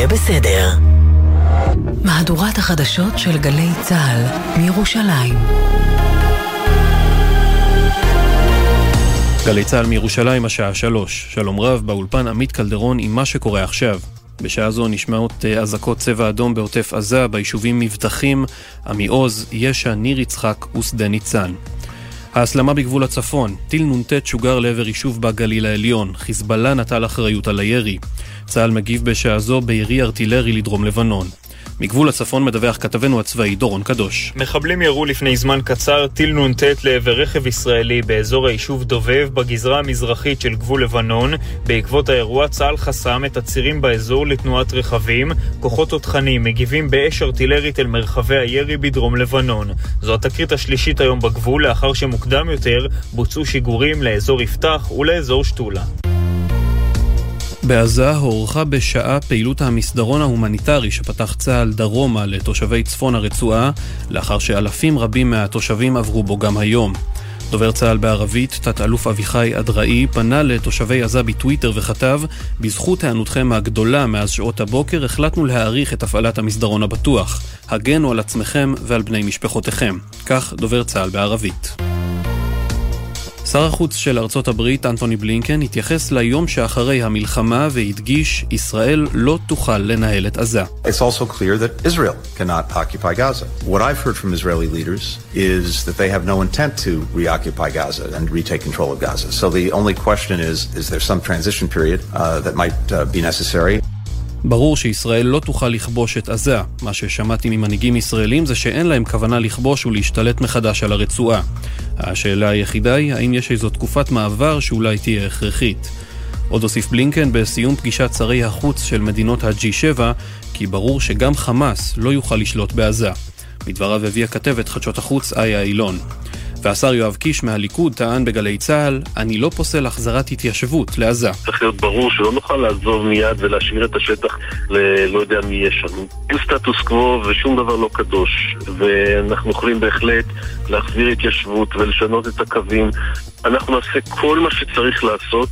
יהיה בסדר. מהדורת החדשות של גלי צה"ל מירושלים. גלי צה"ל מירושלים, השעה שלוש. שלום רב, באולפן עמית קלדרון עם מה שקורה עכשיו. בשעה זו נשמעות אה, אזעקות צבע אדום בעוטף עזה, ביישובים מבטחים, עמי עוז, ישע, ניר יצחק ושדה ניצן. ההסלמה בגבול הצפון, טיל נ"ט שוגר לעבר יישוב בגליל העליון, חיזבאללה נטל אחריות על הירי. צה"ל מגיב בשעה זו בירי ארטילרי לדרום לבנון. מגבול הצפון מדווח כתבנו הצבאי דורון קדוש. מחבלים ירו לפני זמן קצר טיל נ"ט לעבר רכב ישראלי באזור היישוב דובב בגזרה המזרחית של גבול לבנון. בעקבות האירוע צה"ל חסם את הצירים באזור לתנועת רכבים. כוחות תותחנים מגיבים באש ארטילרית אל מרחבי הירי בדרום לבנון. זו התקרית השלישית היום בגבול לאחר שמוקדם יותר בוצעו שיגורים לאזור יפתח ולאזור שתולה. בעזה הוארכה בשעה פעילות המסדרון ההומניטרי שפתח צה"ל דרומה לתושבי צפון הרצועה, לאחר שאלפים רבים מהתושבים עברו בו גם היום. דובר צה"ל בערבית, תת-אלוף אביחי אדרעי, פנה לתושבי עזה בטוויטר וכתב בזכות היענותכם הגדולה מאז שעות הבוקר החלטנו להאריך את הפעלת המסדרון הבטוח. הגנו על עצמכם ועל בני משפחותיכם. כך דובר צה"ל בערבית. שר החוץ של ארצות הברית, אנטוני בלינקן, התייחס ליום שאחרי המלחמה והדגיש, ישראל לא תוכל לנהל את עזה. It's also clear that Israel cannot occupy Gaza. What I've heard from Israeli leaders is that they have no intent to reoccupy Gaza and retake control of Gaza. So the only question is, is there some transition period uh, that might uh, be necessary? ברור שישראל לא תוכל לכבוש את עזה. מה ששמעתי ממנהיגים ישראלים זה שאין להם כוונה לכבוש ולהשתלט מחדש על הרצועה. השאלה היחידה היא האם יש איזו תקופת מעבר שאולי תהיה הכרחית. עוד הוסיף בלינקן בסיום פגישת שרי החוץ של מדינות ה-G7 כי ברור שגם חמאס לא יוכל לשלוט בעזה. מדבריו הביאה כתבת חדשות החוץ איה אילון. והשר יואב קיש מהליכוד טען בגלי צה"ל, אני לא פוסל החזרת התיישבות לעזה. צריך להיות ברור שלא נוכל לעזוב מיד ולהשאיר את השטח ללא יודע מי יש שם. אין סטטוס קוו ושום דבר לא קדוש, ואנחנו יכולים בהחלט להחזיר התיישבות ולשנות את הקווים. אנחנו נעשה כל מה שצריך לעשות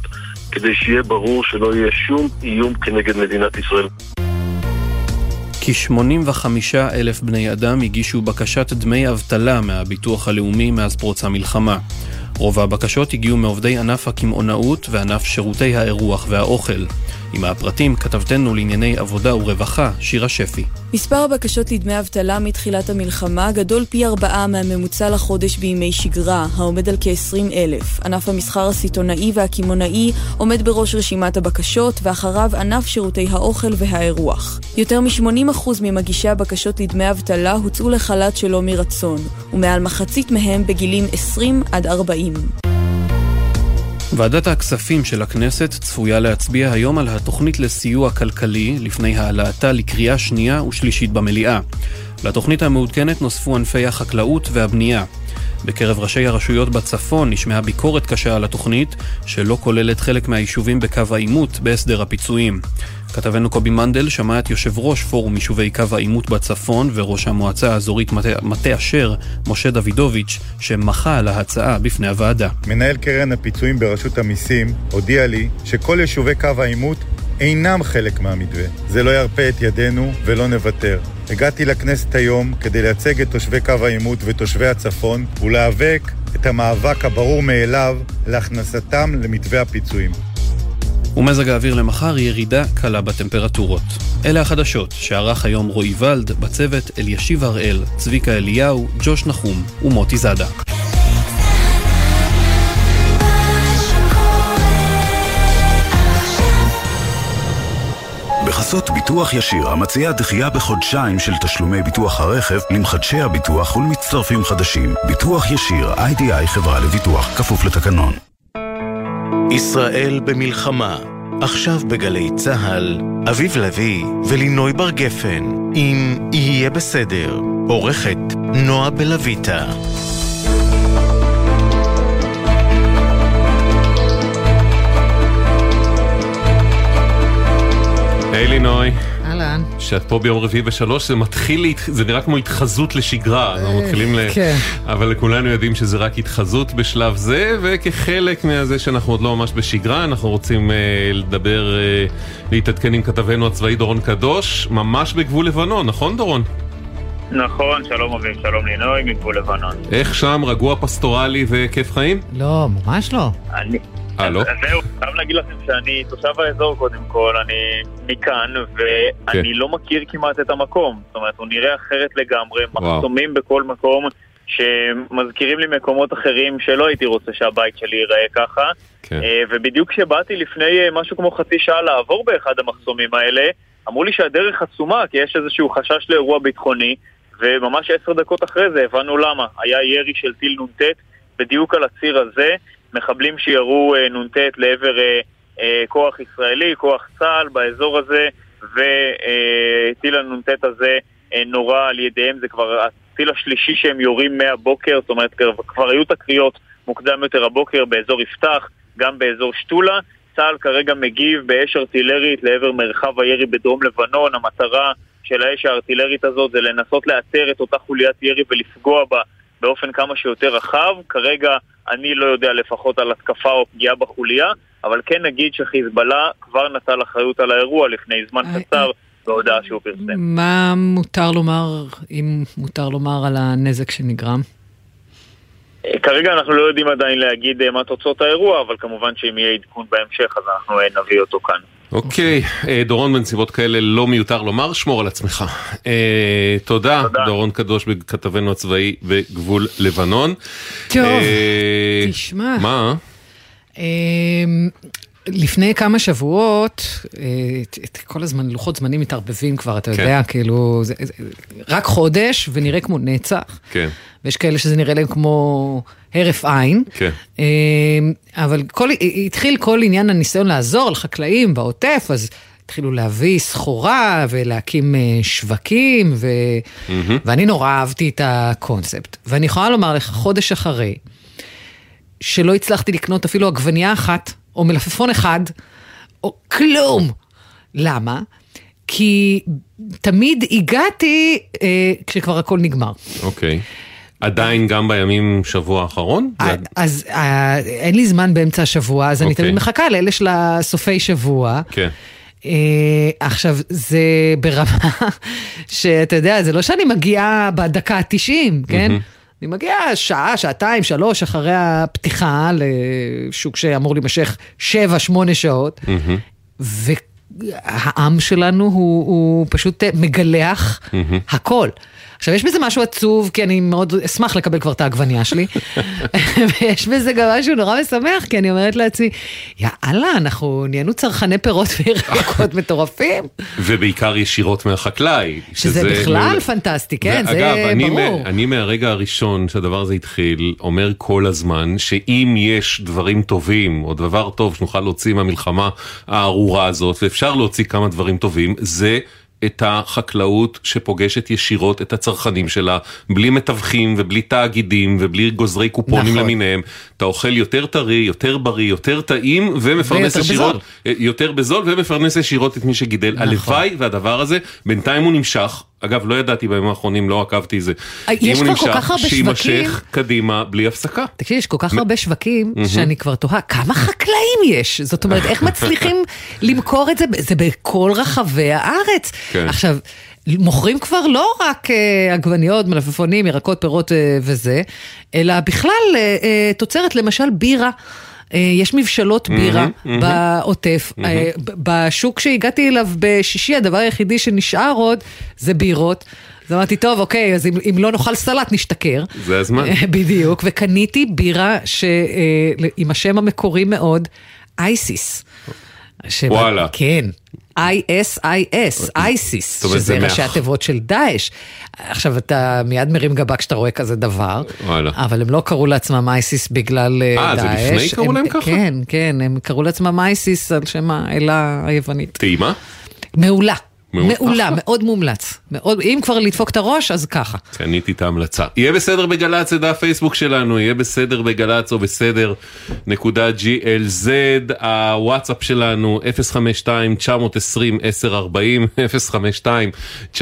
כדי שיהיה ברור שלא יהיה שום איום כנגד מדינת ישראל. כ-85 אלף בני אדם הגישו בקשת דמי אבטלה מהביטוח הלאומי מאז פרוץ המלחמה. רוב הבקשות הגיעו מעובדי ענף הקמעונאות וענף שירותי האירוח והאוכל. עם הפרטים כתבתנו לענייני עבודה ורווחה, שירה שפי. מספר הבקשות לדמי אבטלה מתחילת המלחמה גדול פי ארבעה מהממוצע לחודש בימי שגרה, העומד על כ-20 אלף. ענף המסחר הסיטונאי והקמעונאי עומד בראש רשימת הבקשות, ואחריו ענף שירותי האוכל והאירוח. יותר מ-80% ממגישי הבקשות לדמי אבטלה הוצאו לחל"ת שלא מרצון, ומעל מחצית מהם בגילים 20 עד 40. ועדת הכספים של הכנסת צפויה להצביע היום על התוכנית לסיוע כלכלי לפני העלאתה לקריאה שנייה ושלישית במליאה. לתוכנית המעודכנת נוספו ענפי החקלאות והבנייה. בקרב ראשי הרשויות בצפון נשמעה ביקורת קשה על התוכנית, שלא כוללת חלק מהיישובים בקו העימות בהסדר הפיצויים. כתבנו קובי מנדל שמע את יושב ראש פורום יישובי קו העימות בצפון וראש המועצה האזורית מטה אשר, משה דוידוביץ', שמחה על ההצעה בפני הוועדה. מנהל קרן הפיצויים ברשות המיסים הודיע לי שכל יישובי קו העימות אינם חלק מהמתווה. זה לא ירפה את ידינו ולא נוותר. הגעתי לכנסת היום כדי לייצג את תושבי קו העימות ותושבי הצפון ולהיאבק את המאבק הברור מאליו להכנסתם למתווה הפיצויים. ומזג האוויר למחר ירידה קלה בטמפרטורות. אלה החדשות שערך היום רועי ולד, בצוות אלישיב הראל, צביקה אליהו, ג'וש נחום ומוטי זאדה. בחסות ביטוח ישיר, המציע דחייה בחודשיים של תשלומי ביטוח הרכב למחדשי הביטוח ולמצטרפים חדשים. ביטוח ישיר, איי-די-איי חברה לביטוח, כפוף לתקנון. ישראל במלחמה, עכשיו בגלי צה"ל, אביב לביא ולינוי בר גפן, אם יהיה בסדר, עורכת נועה בלויטה. היי לינוי. אהלן. שאת פה ביום רביעי בשלוש, זה מתחיל, זה נראה כמו התחזות לשגרה, אנחנו מתחילים ל... כן. אבל כולנו יודעים שזה רק התחזות בשלב זה, וכחלק מזה שאנחנו עוד לא ממש בשגרה, אנחנו רוצים uh, לדבר, uh, להתעדכן עם כתבנו הצבאי דורון קדוש, ממש בגבול לבנון, נכון דורון? נכון, שלום אביב, שלום לינוי, מגבול לבנון. איך שם, רגוע פסטורלי וכיף חיים? לא, ממש לא. אני... אה, לא? זהו, חייב להגיד לכם שאני תושב האזור קודם כל, אני מכאן, ואני כן. לא מכיר כמעט את המקום. זאת אומרת, הוא נראה אחרת לגמרי, מחסומים בכל מקום. שמזכירים לי מקומות אחרים שלא הייתי רוצה שהבית שלי ייראה ככה. כן. אה, ובדיוק כשבאתי לפני אה, משהו כמו חצי שעה לעבור באחד המחסומים האלה, אמרו לי שהדרך עצומה, כי יש איזשהו חשש לאירוע ביטחוני, וממש עשר דקות אחרי זה הבנו למה. היה ירי של טיל נ"ט בדיוק על הציר הזה, מחבלים שירו אה, נ"ט לעבר אה, אה, כוח ישראלי, כוח צה"ל באזור הזה, וטיל הנ"ט הזה נורה על ידיהם, זה כבר הטיל השלישי שהם יורים מהבוקר, זאת אומרת כבר היו תקריות מוקדם יותר הבוקר באזור יפתח, גם באזור שתולה. צה"ל כרגע מגיב באש ארטילרית לעבר מרחב הירי בדרום לבנון, המטרה של האש הארטילרית הזאת זה לנסות לאתר את אותה חוליית ירי ולפגוע בה באופן כמה שיותר רחב. כרגע אני לא יודע לפחות על התקפה או פגיעה בחוליה, אבל כן נגיד שחיזבאללה כבר נטל אחריות על האירוע לפני זמן אה, קצר. אה. בהודעה שהוא פרסם. מה מותר לומר, אם מותר לומר, על הנזק שנגרם? אה, כרגע אנחנו לא יודעים עדיין להגיד מה תוצאות האירוע, אבל כמובן שאם יהיה עדכון בהמשך אז אנחנו נביא אותו כאן. אוקיי, אה, דורון, בנסיבות כאלה לא מיותר לומר, שמור על עצמך. אה, תודה, דורון קדוש, כתבנו הצבאי בגבול לבנון. טוב, אה, תשמע. מה? לפני כמה שבועות, את כל הזמן, לוחות זמנים מתערבבים כבר, אתה כן. יודע, כאילו, זה, רק חודש ונראה כמו נצח. כן. ויש כאלה שזה נראה להם כמו הרף עין. כן. אבל כל, התחיל כל עניין הניסיון לעזור לחקלאים בעוטף, אז התחילו להביא סחורה ולהקים שווקים, ו... mm-hmm. ואני נורא אהבתי את הקונספט. ואני יכולה לומר לך, חודש אחרי, שלא הצלחתי לקנות אפילו עגבנייה אחת, או מלפפון אחד, או כלום. למה? כי תמיד הגעתי אה, כשכבר הכל נגמר. אוקיי. Okay. עדיין גם בימים שבוע האחרון? אה, אז אה, אין לי זמן באמצע השבוע, אז אני אוקיי. תמיד מחכה לאלה של הסופי שבוע. כן. Uh, עכשיו, זה ברמה שאתה יודע, זה לא שאני מגיעה בדקה ה-90, כן? Mm-hmm. אני מגיעה שעה, שעתיים, שלוש אחרי הפתיחה לשוק שאמור להימשך שבע, שמונה שעות, mm-hmm. והעם שלנו הוא, הוא פשוט מגלח mm-hmm. הכל. עכשיו, יש בזה משהו עצוב, כי אני מאוד אשמח לקבל כבר את העגבנייה שלי, ויש בזה גם משהו נורא משמח, כי אני אומרת לעצמי, יאללה, אנחנו נהיינו צרכני פירות וירקות מטורפים. ובעיקר ישירות מהחקלאי. שזה בכלל מול... פנטסטי, כן, זה אגב, אני ברור. אני מהרגע הראשון שהדבר הזה התחיל, אומר כל הזמן, שאם יש דברים טובים, או דבר טוב שנוכל להוציא מהמלחמה הארורה הזאת, ואפשר להוציא כמה דברים טובים, זה... את החקלאות שפוגשת ישירות את הצרכנים שלה, בלי מתווכים ובלי תאגידים ובלי גוזרי קופונים נכון. למיניהם. אתה אוכל יותר טרי, יותר בריא, יותר טעים ומפרנס ישירות, בזול. אה, יותר בזול ומפרנס ישירות את מי שגידל. נכון. הלוואי והדבר הזה, בינתיים הוא נמשך. אגב, לא ידעתי בימים האחרונים, לא עקבתי זה. אה, יש כבר כל כך הרבה שווקים. שיימשך קדימה בלי הפסקה. תקשיב, יש כל כך הרבה שווקים, שאני כבר תוהה, כמה חקלאים יש? זאת אומרת, איך מצליחים למכור את זה? זה בכל רחבי הארץ. כן. עכשיו... מוכרים כבר לא רק uh, עגבניות, מלפפונים, ירקות, פירות uh, וזה, אלא בכלל uh, uh, תוצרת, למשל בירה. Uh, יש מבשלות בירה mm-hmm, בעוטף. Mm-hmm. בשוק שהגעתי אליו בשישי, הדבר היחידי שנשאר עוד זה בירות. אז אמרתי, טוב, אוקיי, אז אם, אם לא נאכל סלט, נשתכר. זה הזמן. בדיוק, וקניתי בירה שעם השם המקורי מאוד, אייסיס. שבא, וואלה. כן. ISIS, אייסיס, שזה ראשי התיבות של דאעש. עכשיו אתה מיד מרים גבה כשאתה רואה כזה דבר. אבל הם לא קראו לעצמם אייסיס בגלל דאעש. אה, זה לפני קראו להם ככה? כן, כן, הם קראו לעצמם אייסיס על שם האלה היוונית. טעימה? מעולה. מעולה, מאוד מומלץ. מאוד, אם כבר לדפוק את הראש, אז ככה. קניתי את ההמלצה. יהיה בסדר בגל"צ, זה דף פייסבוק שלנו, יהיה בסדר בגל"צ או בסדר נקודה glz, הוואטסאפ שלנו 052-920-1040, 052-920-1040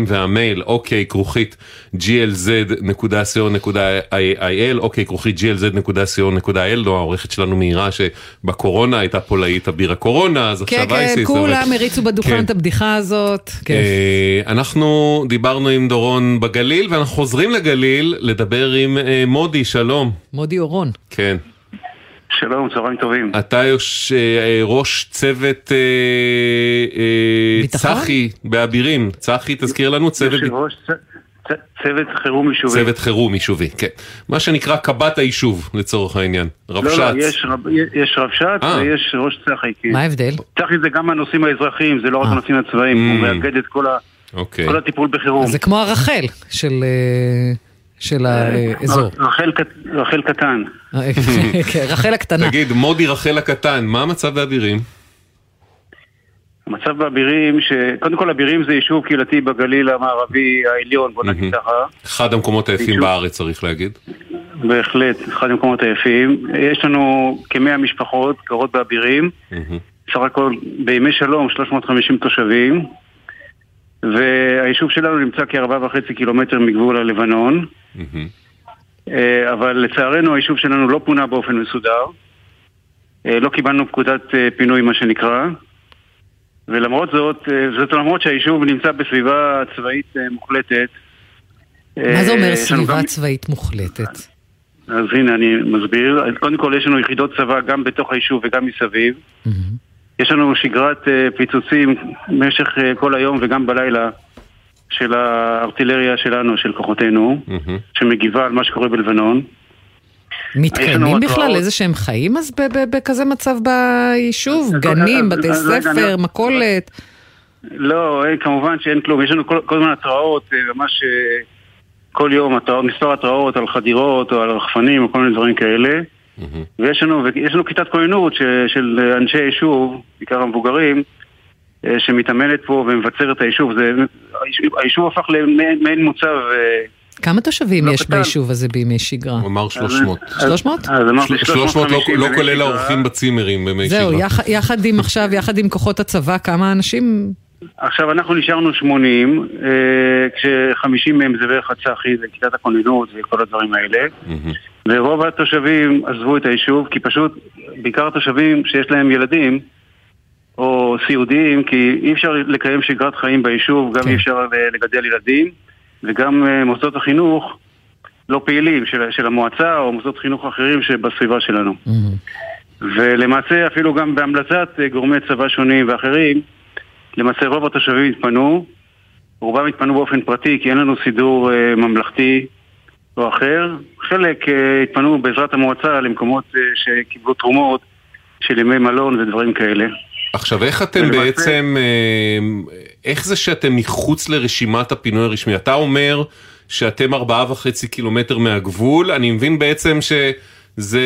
והמייל אוקיי כרוכית glz.co.il, אוקיי כרוכית glz.co.il, לא, העורכת שלנו מהירה שבקורונה הייתה פה להיט אביר הקורונה, אז כן, עכשיו כן, אייסיס. כולם הריצו בדוכן כן. את הבדיחה הזאת. כן. אה, אנחנו דיברנו עם דורון בגליל ואנחנו חוזרים לגליל לדבר עם אה, מודי, שלום. מודי אורון. כן. שלום, צהריים טובים. אתה יוש, אה, ראש צוות אה, אה? צחי באבירים. צחי, תזכיר לנו, צוות, יושב ראש צוות חירום יישובי. צוות חירום יישובי, כן. מה שנקרא קב"ט היישוב לצורך העניין. לא, רבש"ץ. לא, יש, רב, יש רבש"ץ אה. ויש ראש צח"י. כן. מה ההבדל? צח"י זה גם הנושאים האזרחיים, זה לא רק הנושאים הצבאיים, הוא מאגד את כל, ה, אוקיי. כל הטיפול בחירום. זה כמו הרחל של, אה, של האזור. רחל קטן. כן, רחל הקטנה. תגיד, מודי רחל הקטן, מה המצב באבירים? המצב באבירים, שקודם כל אבירים זה יישוב קהילתי בגליל המערבי העליון, בוא נגיד ככה. אחד המקומות היפים יישוב- בארץ צריך להגיד. בהחלט, אחד המקומות היפים. יש לנו כמאה משפחות גרות באבירים, סך הכל בימי שלום 350 תושבים, והיישוב שלנו נמצא כארבעה וחצי קילומטר מגבול הלבנון, אה, אבל לצערנו היישוב שלנו לא פונה באופן מסודר, אה, לא קיבלנו פקודת אה, פינוי מה שנקרא, ולמרות זאת, אה, זאת למרות שהיישוב נמצא בסביבה צבאית אה, מוחלטת. מה זה אומר אה, סביבה גם- צבאית מוחלטת? אז הנה אני מסביר. קודם כל יש לנו יחידות צבא גם בתוך היישוב וגם מסביב. יש לנו שגרת פיצוצים במשך כל היום וגם בלילה של הארטילריה שלנו, של כוחותינו, שמגיבה על מה שקורה בלבנון. מתקיימים בכלל. איזה שהם חיים אז בכזה מצב ביישוב? אז- גנים, בתי ספר, מכולת? לא, אין, כמובן שאין כלום. יש לנו כל, הזמן התראות, אה, ממש אה, כל יום, מספר התראות על חדירות או על רחפנים או כל מיני דברים כאלה. ויש לנו, ויש לנו כיתת כוננות ש, של אנשי יישוב, בעיקר המבוגרים, אה, שמתאמנת פה ומבצר את היישוב. זה, היישוב, היישוב הפך למעין מעין מוצב... כמה תושבים לא יש קטן. ביישוב הזה בימי שגרה? הוא אמר 300. 300? אז אמרתי 300 לא- 350 לא כולל. האורחים בצימרים בימי זהו, שגרה. יח- יחד עם עכשיו, יחד עם כוחות הצבא, כמה אנשים? עכשיו אנחנו נשארנו 80, אה, כש-50 מהם זה בערך הצח"י, זה כיתת הכוננות וכל הדברים האלה. ורוב התושבים עזבו את היישוב, כי פשוט, בעיקר התושבים שיש להם ילדים, או סיעודיים, כי אי אפשר לקיים שגרת חיים ביישוב, גם אי אפשר לגדל ילדים, וגם אה, מוסדות החינוך לא פעילים של, של המועצה או מוסדות חינוך אחרים שבסביבה שלנו. ולמעשה אפילו גם בהמלצת אה, גורמי צבא שונים ואחרים, למעשה רוב התושבים התפנו, רובם התפנו באופן פרטי כי אין לנו סידור אה, ממלכתי או אחר. חלק אה, התפנו בעזרת המועצה למקומות אה, שקיבלו תרומות של ימי מלון ודברים כאלה. עכשיו, איך אתם ולמעשה- בעצם, אה, איך זה שאתם מחוץ לרשימת הפינוי הרשמי? אתה אומר שאתם ארבעה וחצי קילומטר מהגבול, אני מבין בעצם שזה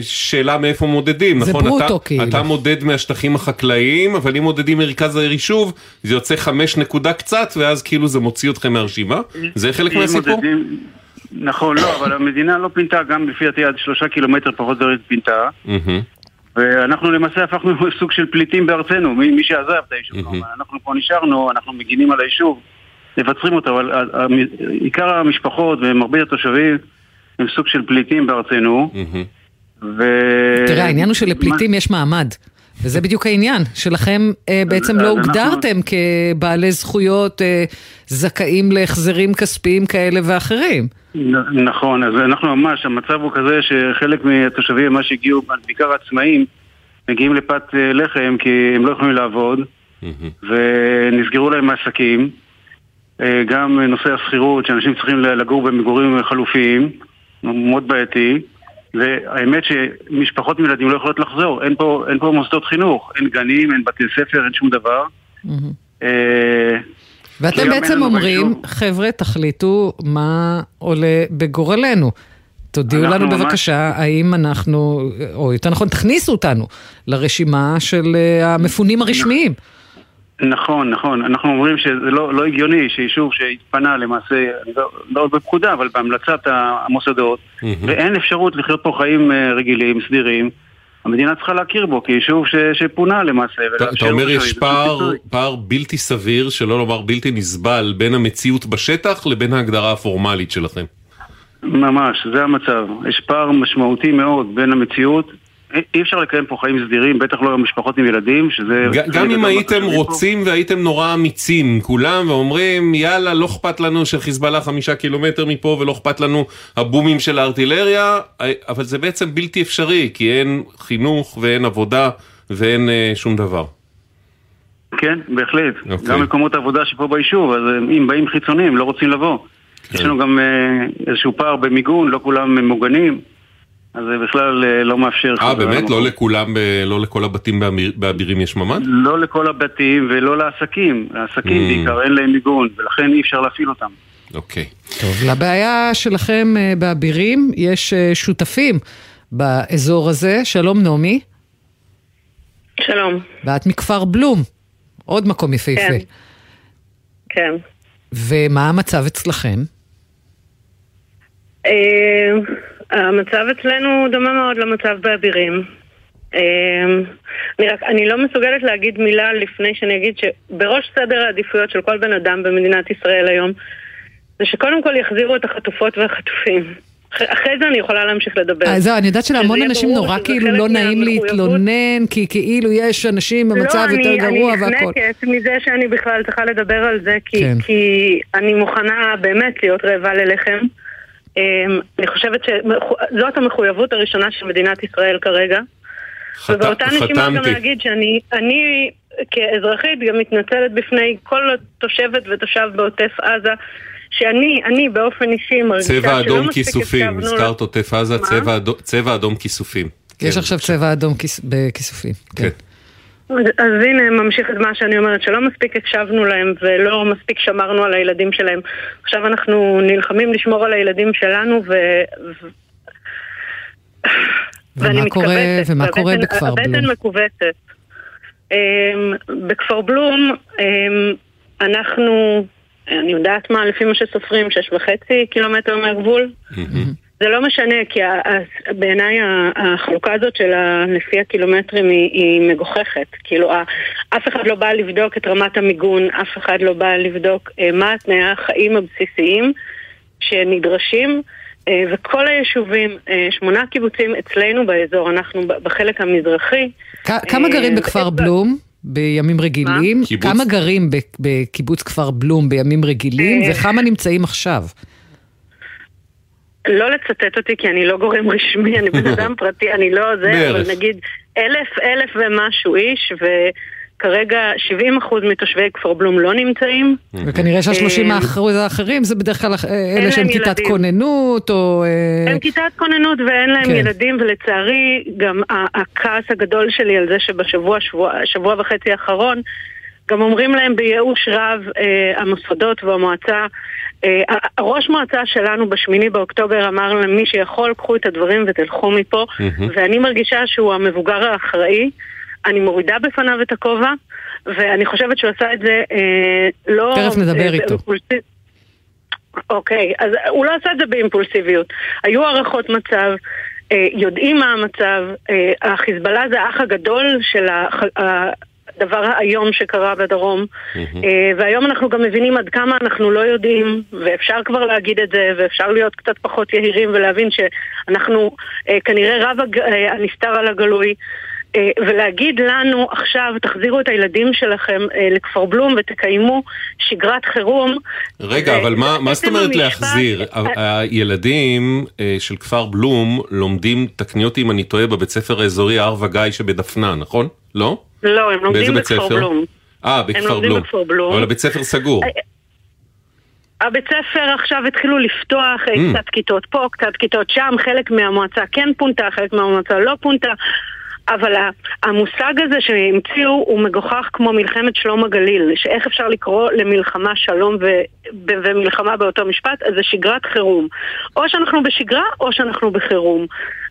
שאלה מאיפה מודדים, זה נכון? ברוטו, אתה, כאילו. אתה מודד מהשטחים החקלאיים, אבל אם מודדים מרכז העיר יישוב, זה יוצא חמש נקודה קצת, ואז כאילו זה מוציא אתכם מהרשימה? זה חלק מהסיפור? מודדים- נכון, לא, אבל המדינה לא פינתה, גם לפי דעתי עד שלושה קילומטר פחות או יותר פינתה. ואנחנו למעשה הפכנו סוג של פליטים בארצנו, מי, מי שעזב את היישוב. כמובן. אנחנו פה נשארנו, אנחנו מגינים על היישוב, מבצרים אותו, אבל ה- ה- עיקר המשפחות ומרבית התושבים הם סוג של פליטים בארצנו. ו... תראה, העניין הוא שלפליטים יש מעמד. וזה בדיוק העניין, שלכם אה, בעצם לא הוגדרתם כבעלי זכויות אה, זכאים להחזרים כספיים כאלה ואחרים. נכון, אז אנחנו ממש, המצב הוא כזה שחלק מהתושבים ממש הגיעו, בעיקר העצמאים, מגיעים לפת אה, לחם כי הם לא יכולים לעבוד, ונסגרו להם העסקים. אה, גם נושא השכירות, שאנשים צריכים לגור במגורים חלופיים, מאוד בעייתי. והאמת שמשפחות עם ילדים לא יכולות לחזור, אין פה, אין פה מוסדות חינוך, אין גנים, אין בתי ספר, אין שום דבר. אה, ואתם בעצם אומרים. חבר'ה, תחליטו מה עולה בגורלנו. תודיעו לנו ממש- בבקשה האם אנחנו, או יותר נכון, תכניסו אותנו לרשימה של אה, המפונים הרשמיים. נכון, נכון. אנחנו אומרים שזה לא, לא הגיוני שיישוב שהתפנה למעשה, לא, לא בפקודה, אבל בהמלצת המוסדות, mm-hmm. ואין אפשרות לחיות פה חיים אה, רגילים, סדירים, המדינה צריכה להכיר בו כיישוב ש, שפונה למעשה. אתה אומר יש פער, פער בלתי סביר, שלא לומר בלתי נסבל, בין המציאות בשטח לבין ההגדרה הפורמלית שלכם. ממש, זה המצב. יש פער משמעותי מאוד בין המציאות אי אפשר לקיים פה חיים סדירים, בטח לא משפחות עם ילדים, שזה... גם אם הייתם רוצים פה. והייתם נורא אמיצים, כולם, ואומרים, יאללה, לא אכפת לנו שחיזבאללה חמישה קילומטר מפה, ולא אכפת לנו הבומים של הארטילריה, אבל זה בעצם בלתי אפשרי, כי אין חינוך ואין עבודה ואין אה, שום דבר. כן, בהחלט. Okay. אוקיי. גם מקומות עבודה שפה ביישוב, אז אה, אם באים חיצונים, לא רוצים לבוא. כן. יש לנו גם אה, איזשהו פער במיגון, לא כולם מוגנים. אז זה בכלל אה, לא מאפשר... אה, באמת? לא לכולם, אה, לא לכל הבתים באבירים יש ממ"ד? לא לכל הבתים ולא לעסקים. לעסקים mm. בעיקר אין להם מיגון, ולכן אי אפשר להפעיל אותם. אוקיי. טוב, לבעיה שלכם אה, באבירים יש שותפים באזור הזה. שלום נעמי. שלום. ואת מכפר בלום, עוד מקום יפהפה. כן. כן. ומה המצב אצלכם? המצב אצלנו דומה מאוד למצב באבירים. אמ, אני, רק, אני לא מסוגלת להגיד מילה לפני שאני אגיד שבראש סדר העדיפויות של כל בן אדם במדינת ישראל היום זה שקודם כל יחזירו את החטופות והחטופים. אחרי זה אני יכולה להמשיך לדבר. אז זהו, אני יודעת שלהמון אנשים נורא כאילו לא נעים להתלונן, כי כאילו יש אנשים במצב לא, יותר גרוע והכל. לא, אני נחנקת מזה שאני בכלל צריכה לדבר על זה, כי, כן. כי אני מוכנה באמת להיות רעבה ללחם. אמ, אני חושבת שזאת המחויבות הראשונה של מדינת ישראל כרגע. חת... ובאותה נשימה גם להגיד שאני אני, כאזרחית גם מתנצלת בפני כל תושבת ותושב בעוטף עזה שאני, אני באופן אישי מרגישה שלא מספיק צבע אדום כיסופים, הזכרת עוטף עזה, צבע, אדום, צבע אדום כיסופים. יש כן. עכשיו צבע אדום בכיסופים. כן. כן. אז הנה ממשיך את מה שאני אומרת, שלא מספיק הקשבנו להם ולא מספיק שמרנו על הילדים שלהם. עכשיו אנחנו נלחמים לשמור על הילדים שלנו ו... ואני מתכווצת. ומה קורה בכפר בלום? הבטן מכווצת. אמ, בכפר בלום אמ, אנחנו, אני יודעת מה, לפי מה שסופרים, שש וחצי קילומטר מהגבול. זה לא משנה, כי בעיניי החלוקה הזאת של לפי הקילומטרים היא, היא מגוחכת. כאילו, אף אחד לא בא לבדוק את רמת המיגון, אף אחד לא בא לבדוק אה, מה תנאי החיים הבסיסיים שנדרשים. אה, וכל היישובים, אה, שמונה קיבוצים אצלנו באזור, אנחנו בחלק המזרחי. כמה גרים בכפר בלום? בימים רגילים? כמה גרים בקיבוץ כפר בלום בימים רגילים, וכמה נמצאים עכשיו? לא לצטט אותי כי אני לא גורם רשמי, אני בן אדם פרטי, אני לא זה, אבל נגיד אלף, אלף ומשהו איש, וכרגע 70% מתושבי כפר בלום לא נמצאים. וכנראה שה-30% אה, האחרים זה בדרך כלל אלה שהם כיתת כוננות, או... אה, הם כיתת כוננות ואין להם כן. ילדים, ולצערי גם הכעס הגדול שלי על זה שבשבוע, שבוע, שבוע וחצי האחרון, גם אומרים להם בייאוש רב אה, המוסדות והמועצה אה, הראש מועצה שלנו בשמיני באוקטובר אמר למי שיכול, קחו את הדברים ותלכו מפה, ואני מרגישה שהוא המבוגר האחראי. אני מורידה בפניו את הכובע, ואני חושבת שהוא עשה את זה אה, לא... תכף נדבר איתו. אוקיי, אז הוא לא עשה את זה באימפולסיביות. היו הערכות מצב, אה, יודעים מה המצב, אה, החיזבאללה זה האח הגדול של הדבר האיום שקרה בדרום. Mm-hmm. והיום אנחנו גם מבינים עד כמה אנחנו לא יודעים, ואפשר כבר להגיד את זה, ואפשר להיות קצת פחות יהירים ולהבין שאנחנו אה, כנראה רב הנסתר על הגלוי. ולהגיד לנו עכשיו, תחזירו את הילדים שלכם לכפר בלום ותקיימו שגרת חירום. רגע, ו... אבל מה, מה זאת אומרת להחזיר? הילדים של כפר בלום לומדים, תקני אותי אם אני טועה, בבית ספר האזורי הר וגיא שבדפנה, נכון? לא? לא, הם לומדים בכפר בלום. אה, בכפר בלום. בלום. אבל הבית ספר סגור. אה, הבית ספר עכשיו התחילו לפתוח mm. קצת כיתות פה, קצת כיתות שם, חלק מהמועצה כן פונתה, חלק מהמועצה לא פונתה. אבל המושג הזה שהמציאו הוא מגוחך כמו מלחמת שלום הגליל, שאיך אפשר לקרוא למלחמה שלום ו... ומלחמה באותו משפט, אז זה שגרת חירום. או שאנחנו בשגרה או שאנחנו בחירום.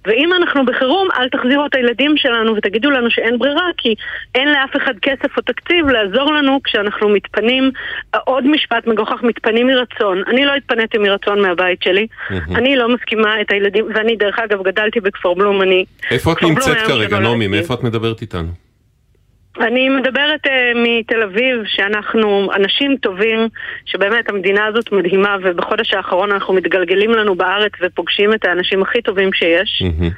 ואם אנחנו בחירום, אל תחזירו את הילדים שלנו ותגידו לנו שאין ברירה, כי אין לאף אחד כסף או תקציב לעזור לנו כשאנחנו מתפנים, עוד משפט מגוחך, מתפנים מרצון. אני לא התפניתי מרצון מהבית שלי, אני לא מסכימה את הילדים, ואני דרך אגב גדלתי בכפר בלום, אני... איפה את נמצאת כרגע, נעמי? מאיפה את מדברת איתנו? אני מדברת uh, מתל אביב, שאנחנו אנשים טובים, שבאמת המדינה הזאת מדהימה, ובחודש האחרון אנחנו מתגלגלים לנו בארץ ופוגשים את האנשים הכי טובים שיש. Mm-hmm.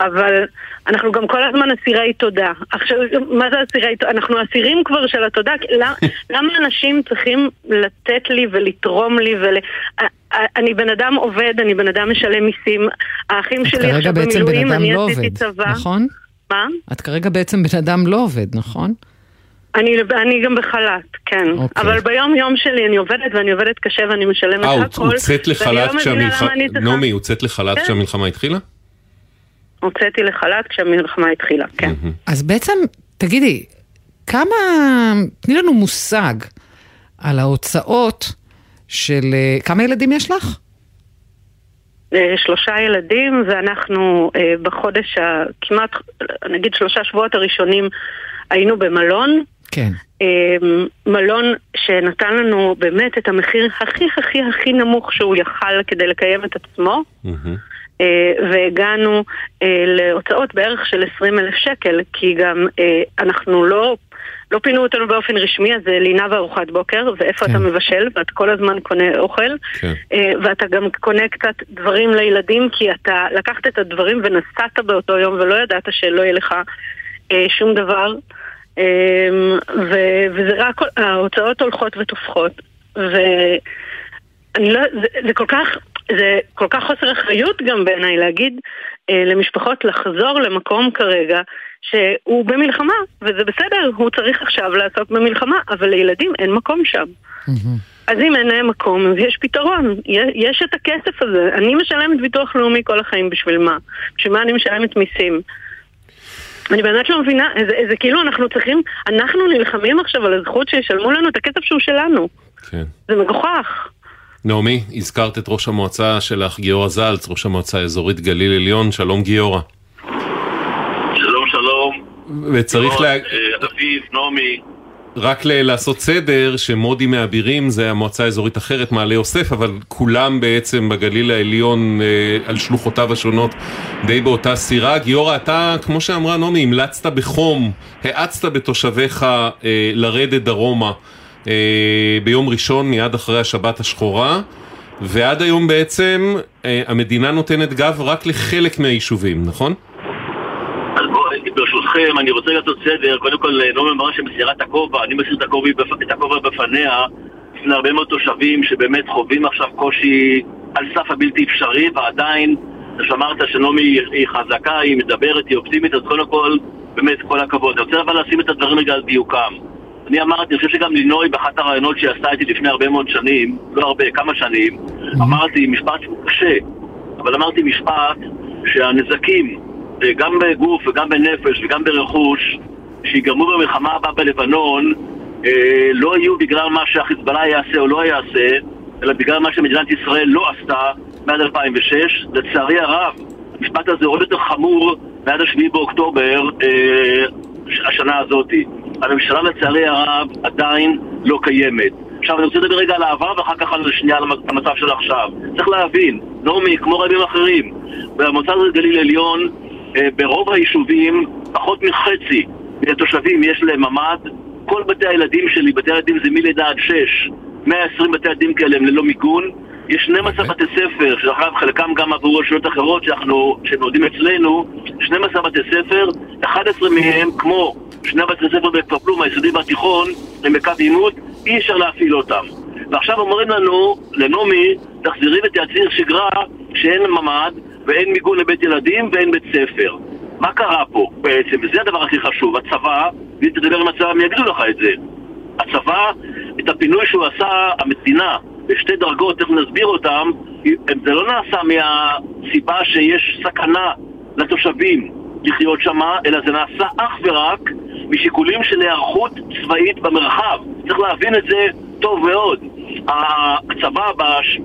אבל אנחנו גם כל הזמן אסירי תודה. עכשיו, מה זה אסירי תודה? אנחנו אסירים כבר של התודה. למה, למה אנשים צריכים לתת לי ולתרום לי ול... אני בן אדם עובד, אני בן אדם משלם מיסים. האחים שלי עכשיו במילואים, אני לא עשיתי עובד, צבא. נכון? מה? את כרגע בעצם בן אדם לא עובד, נכון? אני, אני גם בחל"ת, כן. אוקיי. אבל ביום יום שלי אני עובדת ואני עובדת קשה ואני משלמת אה, הכל. הוצאת ואני לחל"ת לא כשהמלחמה... נעמי, הוצאת לחל"ת כן. כשהמלחמה התחילה? הוצאתי לחל"ת כשהמלחמה התחילה, כן. אז בעצם, תגידי, כמה, תני לנו מושג על ההוצאות של, אה, כמה ילדים יש לך? אה, שלושה ילדים, ואנחנו אה, בחודש, ה- כמעט, נגיד שלושה שבועות הראשונים, היינו במלון. כן. אה, מלון שנתן לנו באמת את המחיר הכי הכי הכי נמוך שהוא יכל כדי לקיים את עצמו. אה, והגענו להוצאות בערך של 20 אלף שקל, כי גם אנחנו לא, לא פינו אותנו באופן רשמי, אז זה לינה וארוחת בוקר, ואיפה כן. אתה מבשל, ואתה כל הזמן קונה אוכל, כן. אה, ואתה גם קונה קצת דברים לילדים, כי אתה לקחת את הדברים ונסעת באותו יום ולא ידעת שלא יהיה לך אה, שום דבר. אה, ו- וזה רק, ההוצאות הולכות ותופחות. ואני לא, זה, זה כל כך, זה כל כך חוסר אחריות גם בעיניי להגיד אה, למשפחות לחזור למקום כרגע שהוא במלחמה, וזה בסדר, הוא צריך עכשיו לעסוק במלחמה, אבל לילדים אין מקום שם. אז אם אין להם מקום, אז יש פתרון. יש, יש את הכסף הזה. אני משלמת ביטוח לאומי כל החיים, בשביל מה? בשביל מה אני משלמת מיסים? אני באמת לא מבינה, זה, זה כאילו אנחנו צריכים, אנחנו נלחמים עכשיו על הזכות שישלמו לנו את הכסף שהוא שלנו. כן. זה מגוחך. נעמי, הזכרת את ראש המועצה שלך, גיורא זלץ, ראש המועצה האזורית גליל עליון, שלום גיורא. וצריך לה... אה, אביב, נעמי. רק ל- לעשות סדר, שמודי מאבירים זה המועצה האזורית אחרת, מעלה יוסף, אבל כולם בעצם בגליל העליון אה, על שלוחותיו השונות די באותה סירה. גיורא, אתה, כמו שאמרה נעמי, המלצת בחום, האצת בתושביך אה, לרדת דרומה אה, ביום ראשון מיד אחרי השבת השחורה, ועד היום בעצם אה, המדינה נותנת גב רק לחלק מהיישובים, נכון? ברשותכם, אני רוצה לעשות סדר. קודם כל, נעמי אמרה שמסירה את הכובע, אני מסיר את הכובע בפניה בפני הרבה מאוד תושבים שבאמת חווים עכשיו קושי על סף הבלתי אפשרי, ועדיין, זה שאמרת שנעמי היא- חזקה, היא מדברת, היא אופטימית, אז קודם כל, באמת, כל הכבוד. אני רוצה אבל לשים את הדברים רגע על דיוקם. אני אמרתי, אני חושב שגם לינוי באחת הרעיונות שהיא עשתה איתי לפני הרבה מאוד שנים, לא הרבה, כמה שנים, אמרתי משפט קשה, אבל אמרתי משפט שהנזקים, אה, גם בגוף וגם בנפש וגם ברכוש, שיגרמו במלחמה הבאה בלבנון, אה, לא יהיו בגלל מה שהחיזבאללה יעשה או לא יעשה, אלא בגלל מה שמדינת ישראל לא עשתה מאז 2006. לצערי הרב, המשפט הזה עוד יותר חמור מאז השביעי באוקטובר אה, השנה הזאתי. הממשלה לצערי הרב עדיין לא קיימת. עכשיו אני רוצה לדבר רגע על העבר ואחר כך על שנייה על המצב של עכשיו. צריך להבין, נעמי, כמו רבים אחרים, במועצה הזאת גליל עליון, אה, ברוב היישובים, פחות מחצי מהתושבים יש להם ממ"ד. כל בתי הילדים שלי, בתי הילדים זה מלידה עד שש, 120 בתי ילדים כאלה הם ללא מיגון. יש 12 בתי ספר, אגב חלקם גם עבור רשויות אחרות שאנחנו, שהם לומדים אצלנו, 12 בתי ספר, 11 מהם, כמו שני בתי ספר בכפר פלום, היסודי והתיכון, הם בקו עימות, אי אפשר להפעיל אותם. ועכשיו אומרים לנו, לנעמי, תחזרי ותייצרי שגרה שאין ממ"ד ואין מיגון לבית ילדים ואין בית ספר. מה קרה פה בעצם? וזה הדבר הכי חשוב. הצבא, ואם תדבר עם הצבא הם יגידו לך את זה. הצבא, את הפינוי שהוא עשה, המדינה, בשתי דרגות, תכף נסביר אותם, זה לא נעשה מהסיבה שיש סכנה לתושבים לחיות שמה, אלא זה נעשה אך ורק משיקולים של היערכות צבאית במרחב. צריך להבין את זה טוב מאוד. הצבא, בש...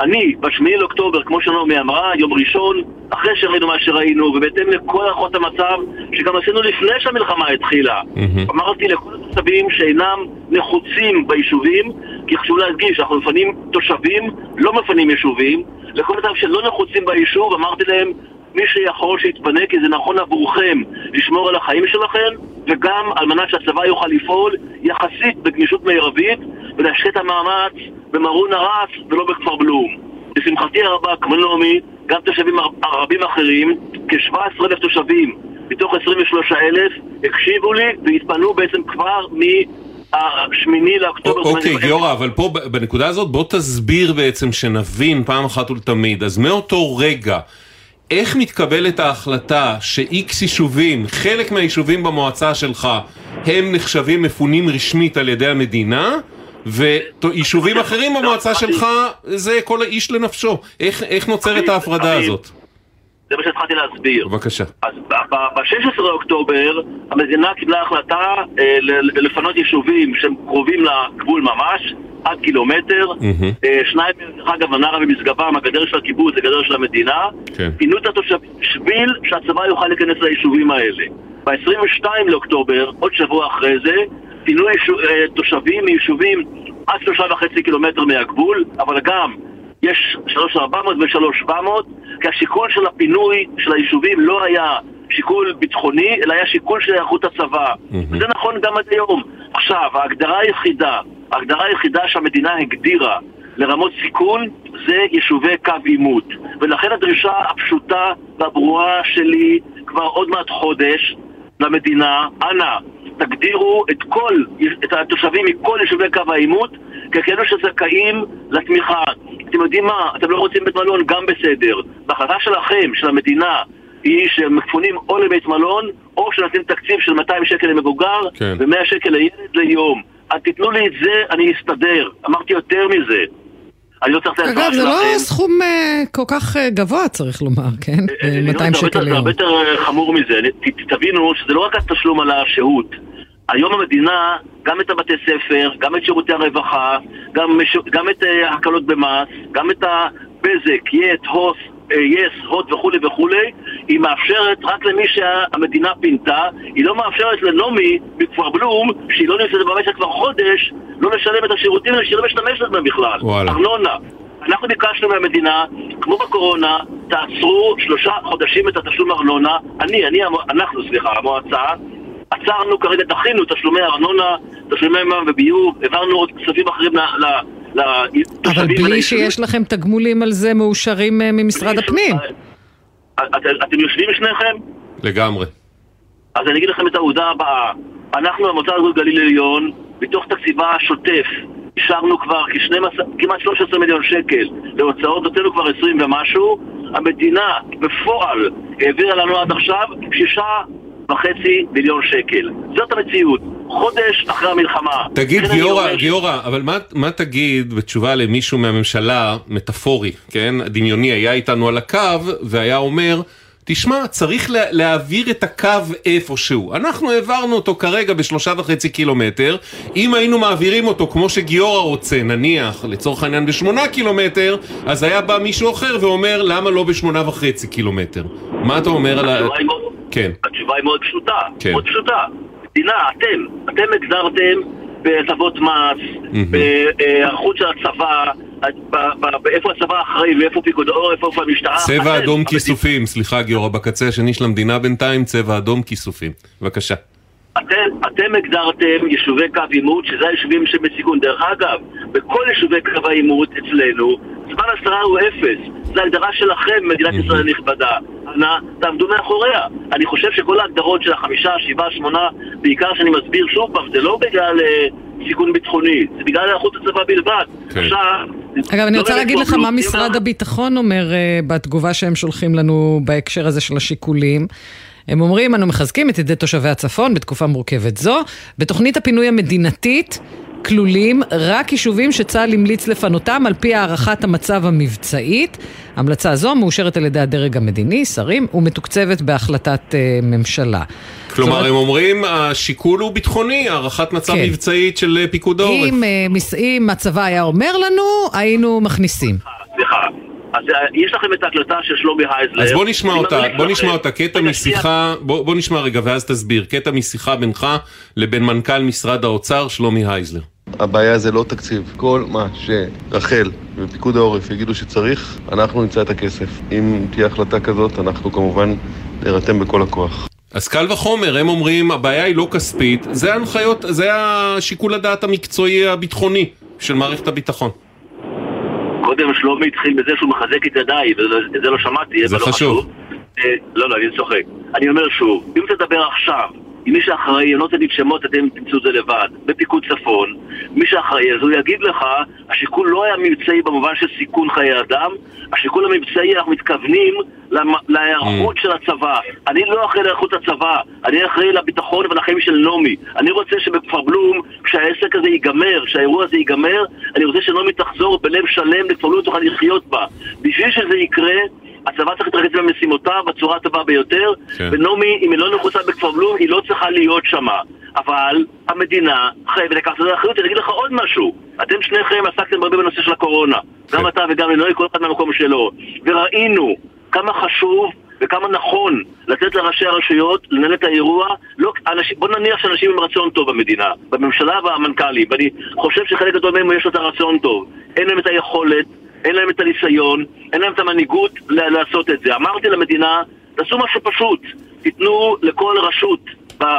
אני, בשמיעי לאוקטובר, כמו שנעמי אמרה, יום ראשון, אחרי שראינו מה שראינו, ובהתאם לכל הערכות המצב, שגם עשינו לפני שהמלחמה התחילה, Mm-hmm. אמרתי לכל התושבים שאינם נחוצים ביישובים, כי חשוב להדגיש, אנחנו מפנים תושבים, לא מפנים יישובים, לכל התושבים שלא נחוצים ביישוב, אמרתי להם, מי שיכול שיתפנה, כי זה נכון עבורכם לשמור על החיים שלכם, וגם על מנת שהצבא יוכל לפעול יחסית בגמישות מרבית, ולהשקיע את המאמץ במרון הרס ולא בכפר בלום. לשמחתי הרבה, כמו נעמי, גם תושבים רבים אחרים, כ-17,000 תושבים מתוך 23,000, הקשיבו לי והתפנו בעצם כבר מהשמיני לאוקטובר. אוקיי, גיורא, אבל פה בנקודה הזאת בוא תסביר בעצם שנבין פעם אחת ולתמיד. אז מאותו רגע, איך מתקבלת ההחלטה שאיקס יישובים, חלק מהיישובים במועצה שלך, הם נחשבים מפונים רשמית על ידי המדינה? ויישובים אחרים במועצה שלך זה כל האיש לנפשו. איך, איך נוצרת ההפרדה הזאת? זה מה שהתחלתי להסביר. בבקשה. אז ב-16 לאוקטובר המדינה קיבלה החלטה אה, לפנות יישובים שהם קרובים לגבול ממש, עד קילומטר. אה, שניים דרך אגב, מנרה ומשגבם, הגדר של הקיבוץ זה גדר של המדינה. כן. פינו את התושבים בשביל שהצבא יוכל להיכנס ליישובים האלה. ב-22 לאוקטובר, עוד שבוע אחרי זה, פינו יישוב, אה, תושבים מיישובים עד שלושה וחצי קילומטר מהגבול, אבל גם יש 3,400 ו-3,700, כי השיקול של הפינוי של היישובים לא היה שיקול ביטחוני, אלא היה שיקול של היערכות הצבא. וזה נכון גם עד היום. עכשיו, ההגדרה היחידה, ההגדרה היחידה שהמדינה הגדירה לרמות סיכון זה יישובי קו עימות. ולכן הדרישה הפשוטה והברורה שלי כבר עוד מעט חודש למדינה, אנא, תגדירו את כל, את התושבים מכל יישובי קו העימות ככאלו שזכאים לתמיכה. אתם יודעים מה? אתם לא רוצים בית מלון? גם בסדר. בהחלטה שלכם, של המדינה, היא שמפונים או לבית מלון, או שנותנים תקציב של 200 שקל למבוגר, כן. ו-100 שקל לילד ליום. אז תיתנו לי את זה, אני אסתדר. אמרתי יותר מזה. אני לא צריך את העזרה אגב, זה שלכם. לא סכום אה, כל כך אה, גבוה, צריך לומר, כן? אה, 200 זה הרבה שקל יותר- זה ליום. הרבה יותר אה, חמור מזה. תבינו שזה לא רק התשלום על השהות. היום המדינה, גם את הבתי ספר, גם את שירותי הרווחה, גם, גם את אה, הקלות במס, גם את הבזק, יט, הוס, אה, יס, הוט וכולי וכולי, היא מאפשרת רק למי שהמדינה פינתה, היא לא מאפשרת לנעמי מכפר בלום, שהיא לא נמצאת במשק כבר חודש, לא לשלם את השירותים האלה שהיא לא משתמשת בהם בכלל. וואלה. ארנונה. אנחנו ביקשנו מהמדינה, כמו בקורונה, תעצרו שלושה חודשים את התשלום ארנונה. אני, אני, אנחנו, סליחה, המועצה, עצרנו כרגע, דחינו תשלומי ארנונה, תשלומי מים וביוב, העברנו עוד כספים אחרים ל-. אבל בלי. שיש לכם תגמולים על זה מאושרים אה, ממשרד הפנים. את- אתם יושבים שניכם? לגמרי. אז אני אגיד לכם את העובדה הבאה. אנחנו, המועצה הזאת גליל עליון, מתוך תקציבה השוטף, אישרנו כבר כ-12, כמעט 13 מיליון שקל להוצאות, הוצאנו כבר 20 ומשהו. המדינה בפועל העבירה לנו עד עכשיו שישה וחצי מיליון שקל. זאת המציאות. חודש אחרי המלחמה. תגיד גיורא, אומר גיורא, אבל מה, מה תגיד בתשובה למישהו מהממשלה, מטאפורי, כן, דמיוני, היה איתנו על הקו והיה אומר, תשמע, צריך לה, להעביר את הקו איפשהו. אנחנו העברנו אותו כרגע בשלושה וחצי קילומטר, אם היינו מעבירים אותו כמו שגיורא רוצה, נניח, לצורך העניין בשמונה קילומטר, אז היה בא מישהו אחר ואומר, למה לא בשמונה וחצי קילומטר? מה אתה אומר על ה... התשובה היא מאוד- כן. התשובה היא מאוד פשוטה. כן. מאוד פשוטה. מדינה, אתם, אתם הגדרתם בהטבות מס, בהיערכות של הצבא, באיפה הצבא אחראי ואיפה פיקוד העורף, איפה המשטרה. צבע אדום כיסופים, סליחה גיורא, בקצה השני של המדינה בינתיים, צבע אדום כיסופים. בבקשה. אתם, אתם הגדרתם יישובי קו עימות, שזה היישובים שבסיכון. דרך אגב, בכל יישובי קו העימות אצלנו, זמן הסתרה הוא אפס. זו הגדרה שלכם, מדינת ישראל הנכבדה. אנא, תעמדו מאחוריה. אני חושב שכל ההגדרות של החמישה, שבעה, שמונה, בעיקר שאני מסביר שוב פעם, זה לא בגלל אה, סיכון ביטחוני, זה בגלל היערכות הצבא בלבד. עכשיו... אגב, אני לא רוצה להגיד לך מה. משרד הביטחון אומר אה, בתגובה שהם שולחים לנו בהקשר הזה של השיקולים. הם אומרים, אנו מחזקים את ידי תושבי הצפון בתקופה מורכבת זו. בתוכנית הפינוי המדינתית כלולים רק יישובים שצה"ל המליץ לפנותם על פי הערכת המצב המבצעית. המלצה זו מאושרת על ידי הדרג המדיני, שרים, ומתוקצבת בהחלטת אה, ממשלה. כלומר, זאת הם אומרים, השיקול הוא ביטחוני, הערכת מצב כן. מבצעית של אה, פיקוד העורף. אם, מס- אם הצבא היה אומר לנו, היינו מכניסים. סליחה. אז אה, יש לכם את ההקלטה של שלומי הייזלר. אז בוא נשמע אותה, בוא נשמע אותה, קטע משיחה, בוא, בוא נשמע רגע ואז תסביר, קטע משיחה בינך לבין מנכ"ל משרד האוצר שלומי הייזלר. הבעיה זה לא תקציב. כל מה שרחל ופיקוד העורף יגידו שצריך, אנחנו נמצא את הכסף. אם תהיה החלטה כזאת, אנחנו כמובן נירתם בכל הכוח. אז קל וחומר, הם אומרים, הבעיה היא לא כספית, זה ההנחיות, זה השיקול הדעת המקצועי הביטחוני של מערכת הביטחון. קודם שלומי התחיל בזה שהוא מחזק את ידיי, ואת זה לא שמעתי, זה לא חשוב. אה, לא, לא, אני צוחק. אני אומר שוב, אם תדבר עכשיו עם מי שאחראי, אני לא רוצה להגיד שמות, אתם תמצאו את זה לבד, בפיקוד צפון, מי שאחראי, אז הוא יגיד לך, השיקול לא היה מבצעי במובן של סיכון חיי אדם, השיקול המבצעי, אנחנו מתכוונים להיערכות של הצבא. אני לא אחראי להיערכות הצבא, אני אחראי לביטחון ולחיים של נעמי. אני רוצה שבכפר בלום, כשהעסק הזה ייגמר, כשהאירוע הזה ייגמר, אני רוצה שנעמי תחזור בלב שלם לכפר בלום תוכל לחיות בה. בשביל שזה יקרה, הצבא צריך להתרכז במשימותיו בצורה הטובה ביותר, כן. ונעמי, אם היא לא נחוצה בכפר בלום, היא לא צריכה להיות שמה. אבל המדינה חייבת לקחת את זה לאחריות. אני אגיד לך עוד משהו. אתם שניכם עסקתם הרבה בנושא של הקורונה. גם אתה וגם לינוי, כל אחד מהמקום שלו. וראינו כמה חשוב וכמה נכון לתת לראשי הרשויות לנהל את האירוע. לא, אנשים, בוא נניח שאנשים עם רצון טוב במדינה, בממשלה והמנכ"לים, ואני חושב שחלק גדול מהם יש לו את הרצון טוב. אין להם את היכולת, אין להם את הניסיון, אין להם את המנהיגות לעשות את זה. אמרתי למדינה, תעשו משהו פשוט, תיתנו לכל רשות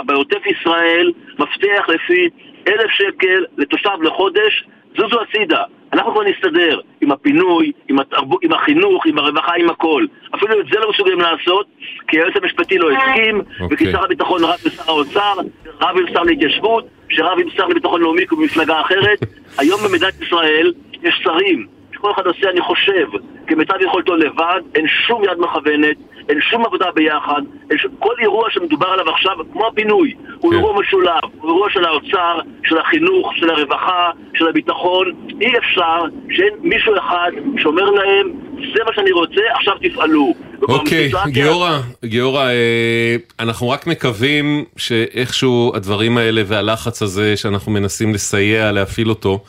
בעוטף ישראל מפתח לפי אלף שקל לתושב לחודש, זוזו הצידה. אנחנו כבר נסתדר עם הפינוי, עם, התרבו, עם החינוך, עם הרווחה, עם הכל. אפילו את זה לא מסוגלים לעשות, כי היועץ המשפטי לא הסכים, וכי שר הביטחון רב ושר האוצר, רב עם שר להתיישבות, שרב עם שר לביטחון לאומי במפלגה אחרת. היום במדינת ישראל יש שרים שכל אחד עושה, אני חושב, כמיטב יכולתו לבד, אין שום יד מכוונת, אין שום עבודה ביחד, שום, כל אירוע שמדובר עליו עכשיו, כמו הפינוי, הוא אירוע משולב, הוא אירוע של האוצר, של החינוך, של הרווחה, של הביטחון, אי אפשר שאין מישהו אחד שאומר להם, זה מה שאני רוצה, עכשיו תפעלו. אוקיי, בסיטואציה- גיורא, גיורא, אה, אנחנו רק מקווים שאיכשהו הדברים האלה והלחץ הזה שאנחנו מנסים לסייע, להפעיל אותו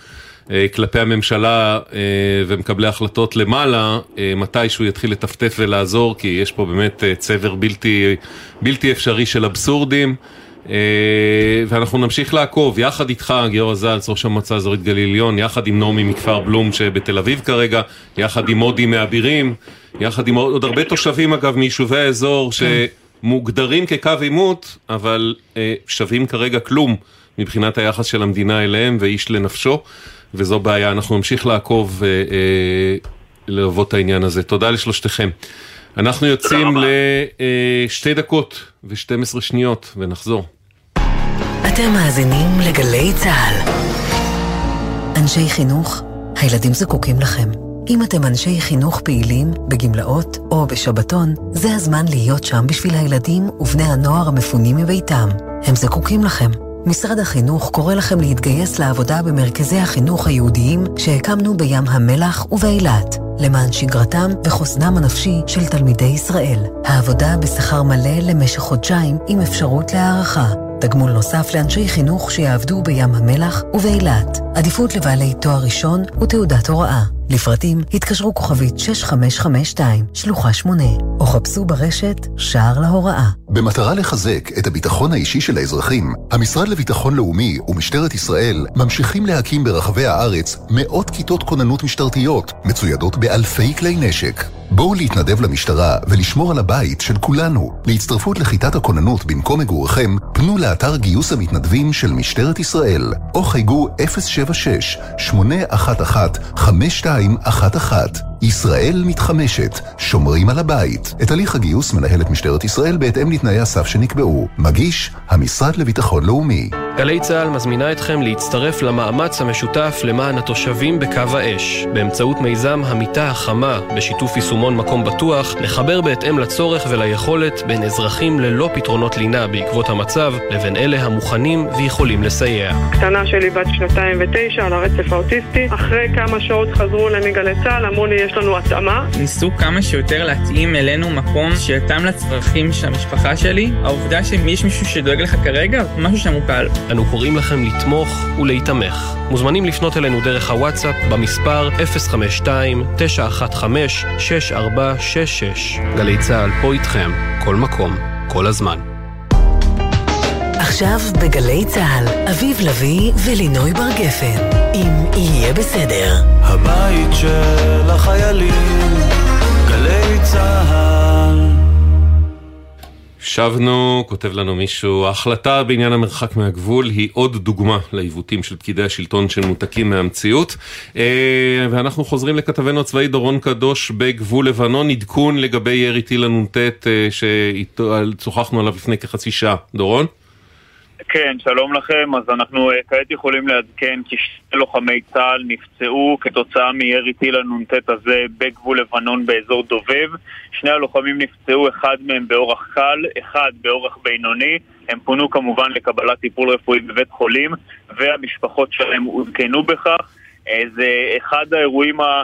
כלפי הממשלה אה, ומקבלי החלטות למעלה, אה, מתישהו יתחיל לטפטף ולעזור, כי יש פה באמת אה, צבר בלתי, בלתי אפשרי של אבסורדים. אה, ואנחנו נמשיך לעקוב. יחד איתך, גיורא זלץ, ראש המועצה האזורית גליל עליון, יחד עם נעמי מכפר בלום שבתל אביב כרגע, יחד עם מודי מאבירים, יחד עם עוד הרבה תושבים אגב מיישובי האזור שמוגדרים כקו עימות, אבל אה, שווים כרגע כלום מבחינת היחס של המדינה אליהם ואיש לנפשו, וזו בעיה, אנחנו נמשיך לעקוב, אה, אה, ללוות את העניין הזה. תודה לשלושתכם. אנחנו יוצאים לשתי דקות ו-12 שניות ונחזור. אתם מאזינים לגלי צה"ל. אנשי חינוך, הילדים זקוקים לכם. אם אתם אנשי חינוך פעילים, בגמלאות או בשבתון, זה הזמן להיות שם בשביל הילדים ובני הנוער המפונים מביתם. הם זקוקים לכם. משרד החינוך קורא לכם להתגייס לעבודה במרכזי החינוך היהודיים שהקמנו בים המלח ובאילת, למען שגרתם וחוסנם הנפשי של תלמידי ישראל. העבודה בשכר מלא למשך חודשיים עם אפשרות להערכה. תגמול נוסף לאנשי חינוך שיעבדו בים המלח ובאילת. עדיפות לבעלי תואר ראשון ותעודת הוראה. לפרטים התקשרו כוכבית 6552, שלוחה 8, או חפשו ברשת שער להוראה. במטרה לחזק את הביטחון האישי של האזרחים, המשרד לביטחון לאומי ומשטרת ישראל ממשיכים להקים ברחבי הארץ מאות כיתות כוננות משטרתיות, מצוידות באלפי כלי נשק. בואו להתנדב למשטרה ולשמור על הבית של כולנו. להצטרפות לכיתת הכוננות במקום מגוריכם, פנו לאתר גיוס המתנדבים של משטרת ישראל, או חייגו 076-811-5211. ישראל מתחמשת, שומרים על הבית. את הליך הגיוס מנהלת משטרת ישראל בהתאם לתנאי הסף שנקבעו. מגיש, המשרד לביטחון לאומי. גלי צה"ל מזמינה אתכם להצטרף למאמץ המשותף למען התושבים בקו האש, באמצעות מיזם המיטה החמה, בשיתוף יישומון מקום בטוח, לחבר בהתאם לצורך וליכולת בין אזרחים ללא פתרונות לינה בעקבות המצב, לבין אלה המוכנים ויכולים לסייע. קטנה שלי בת שנתיים ותשע על הרצף האוטיסטי. אחרי כמה שעות חזרו אליי מגלי צה"ל, אמרו לי יש לנו התאמה. ניסו כמה שיותר להתאים אלינו מקום שיתאם לצרכים של המשפחה שלי. העובדה שיש מישהו שדואג לך כרגע, משהו שם הוא קל. אנו קוראים לכם לתמוך ולהיתמך. מוזמנים לפנות אלינו דרך הוואטסאפ במספר 052-915-6466. גלי צה"ל פה איתכם, כל מקום, כל הזמן. עכשיו בגלי צה"ל, אביב לביא ולינוי בר גפן, אם יהיה בסדר. הבית של החיילים, גלי צה"ל. שבנו, כותב לנו מישהו, ההחלטה בעניין המרחק מהגבול היא עוד דוגמה לעיוותים של פקידי השלטון שמנותקים מהמציאות. אה, ואנחנו חוזרים לכתבנו הצבאי דורון קדוש בגבול לבנון, עדכון לגבי ירי טיל הנ"ט אה, ששוחחנו עליו לפני כחצי שעה. דורון? כן, שלום לכם. אז אנחנו uh, כעת יכולים לעדכן כי שני לוחמי צה"ל נפצעו כתוצאה מירי טיל הנ"ט הזה בגבול לבנון באזור דובב. שני הלוחמים נפצעו, אחד מהם באורח קל, אחד באורח בינוני. הם פונו כמובן לקבלת טיפול רפואי בבית חולים, והמשפחות שלהם עודכנו בכך. Uh, זה אחד האירועים ה...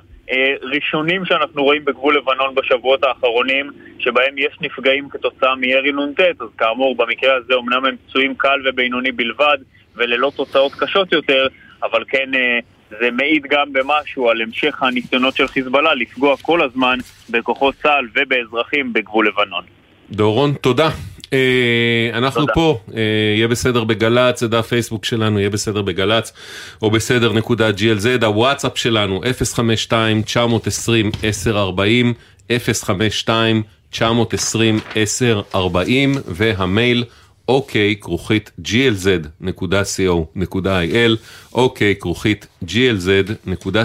ראשונים שאנחנו רואים בגבול לבנון בשבועות האחרונים, שבהם יש נפגעים כתוצאה מירי נ"ט, אז כאמור, במקרה הזה אמנם הם פצועים קל ובינוני בלבד, וללא תוצאות קשות יותר, אבל כן אה, זה מעיד גם במשהו על המשך הניסיונות של חיזבאללה לפגוע כל הזמן בכוחות צה"ל ובאזרחים בגבול לבנון. דורון, תודה. Uh, אנחנו תודה. פה, uh, יהיה בסדר בגל"צ, זה דף פייסבוק שלנו, יהיה בסדר בגל"צ, או בסדר נקודה glz, הוואטסאפ שלנו 052-920-1040, 052-920-1040, והמייל אוקיי כרוכית glz.co.il, אוקיי כרוכית glz.co.il.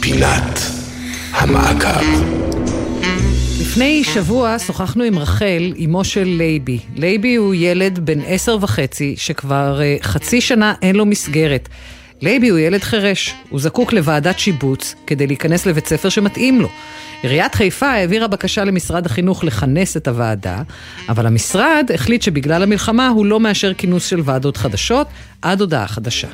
פינת המעקב לפני שבוע שוחחנו עם רחל, אמו של לייבי. לייבי הוא ילד בן עשר וחצי, שכבר אה, חצי שנה אין לו מסגרת. לייבי הוא ילד חירש, הוא זקוק לוועדת שיבוץ כדי להיכנס לבית ספר שמתאים לו. עיריית חיפה העבירה בקשה למשרד החינוך לכנס את הוועדה, אבל המשרד החליט שבגלל המלחמה הוא לא מאשר כינוס של ועדות חדשות עד הודעה חדשה.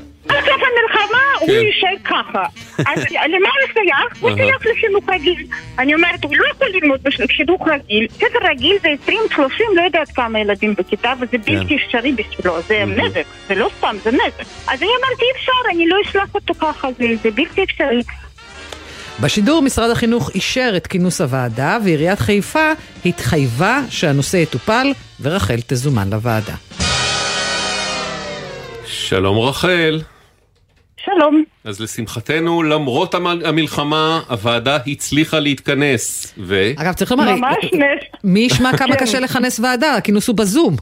הוא כן. יישאר ככה. אז למה הוא שייך? הוא שייך לחינוך רגיל. אני אומרת, הוא לא יכול ללמוד בחינוך רגיל. ספר רגיל זה 20-30, לא יודעת כמה ילדים בכיתה, וזה כן. בלתי אפשרי בשבילו. זה נזק, זה לא סתם, זה נזק. אז אני אמרתי, אי אפשר, אני לא אשלח אותו ככה, זה בלתי אפשרי. בשידור משרד החינוך אישר את כינוס הוועדה ועיריית חיפה התחייבה שהנושא יטופל ורחל תזומן לוועדה. שלום רחל. שלום. אז לשמחתנו, למרות המלחמה, הוועדה הצליחה להתכנס, ו... אגב, צריך לומר, ממש נס. מי ישמע כמה כן. קשה לכנס ועדה, הכינוס הוא בזום.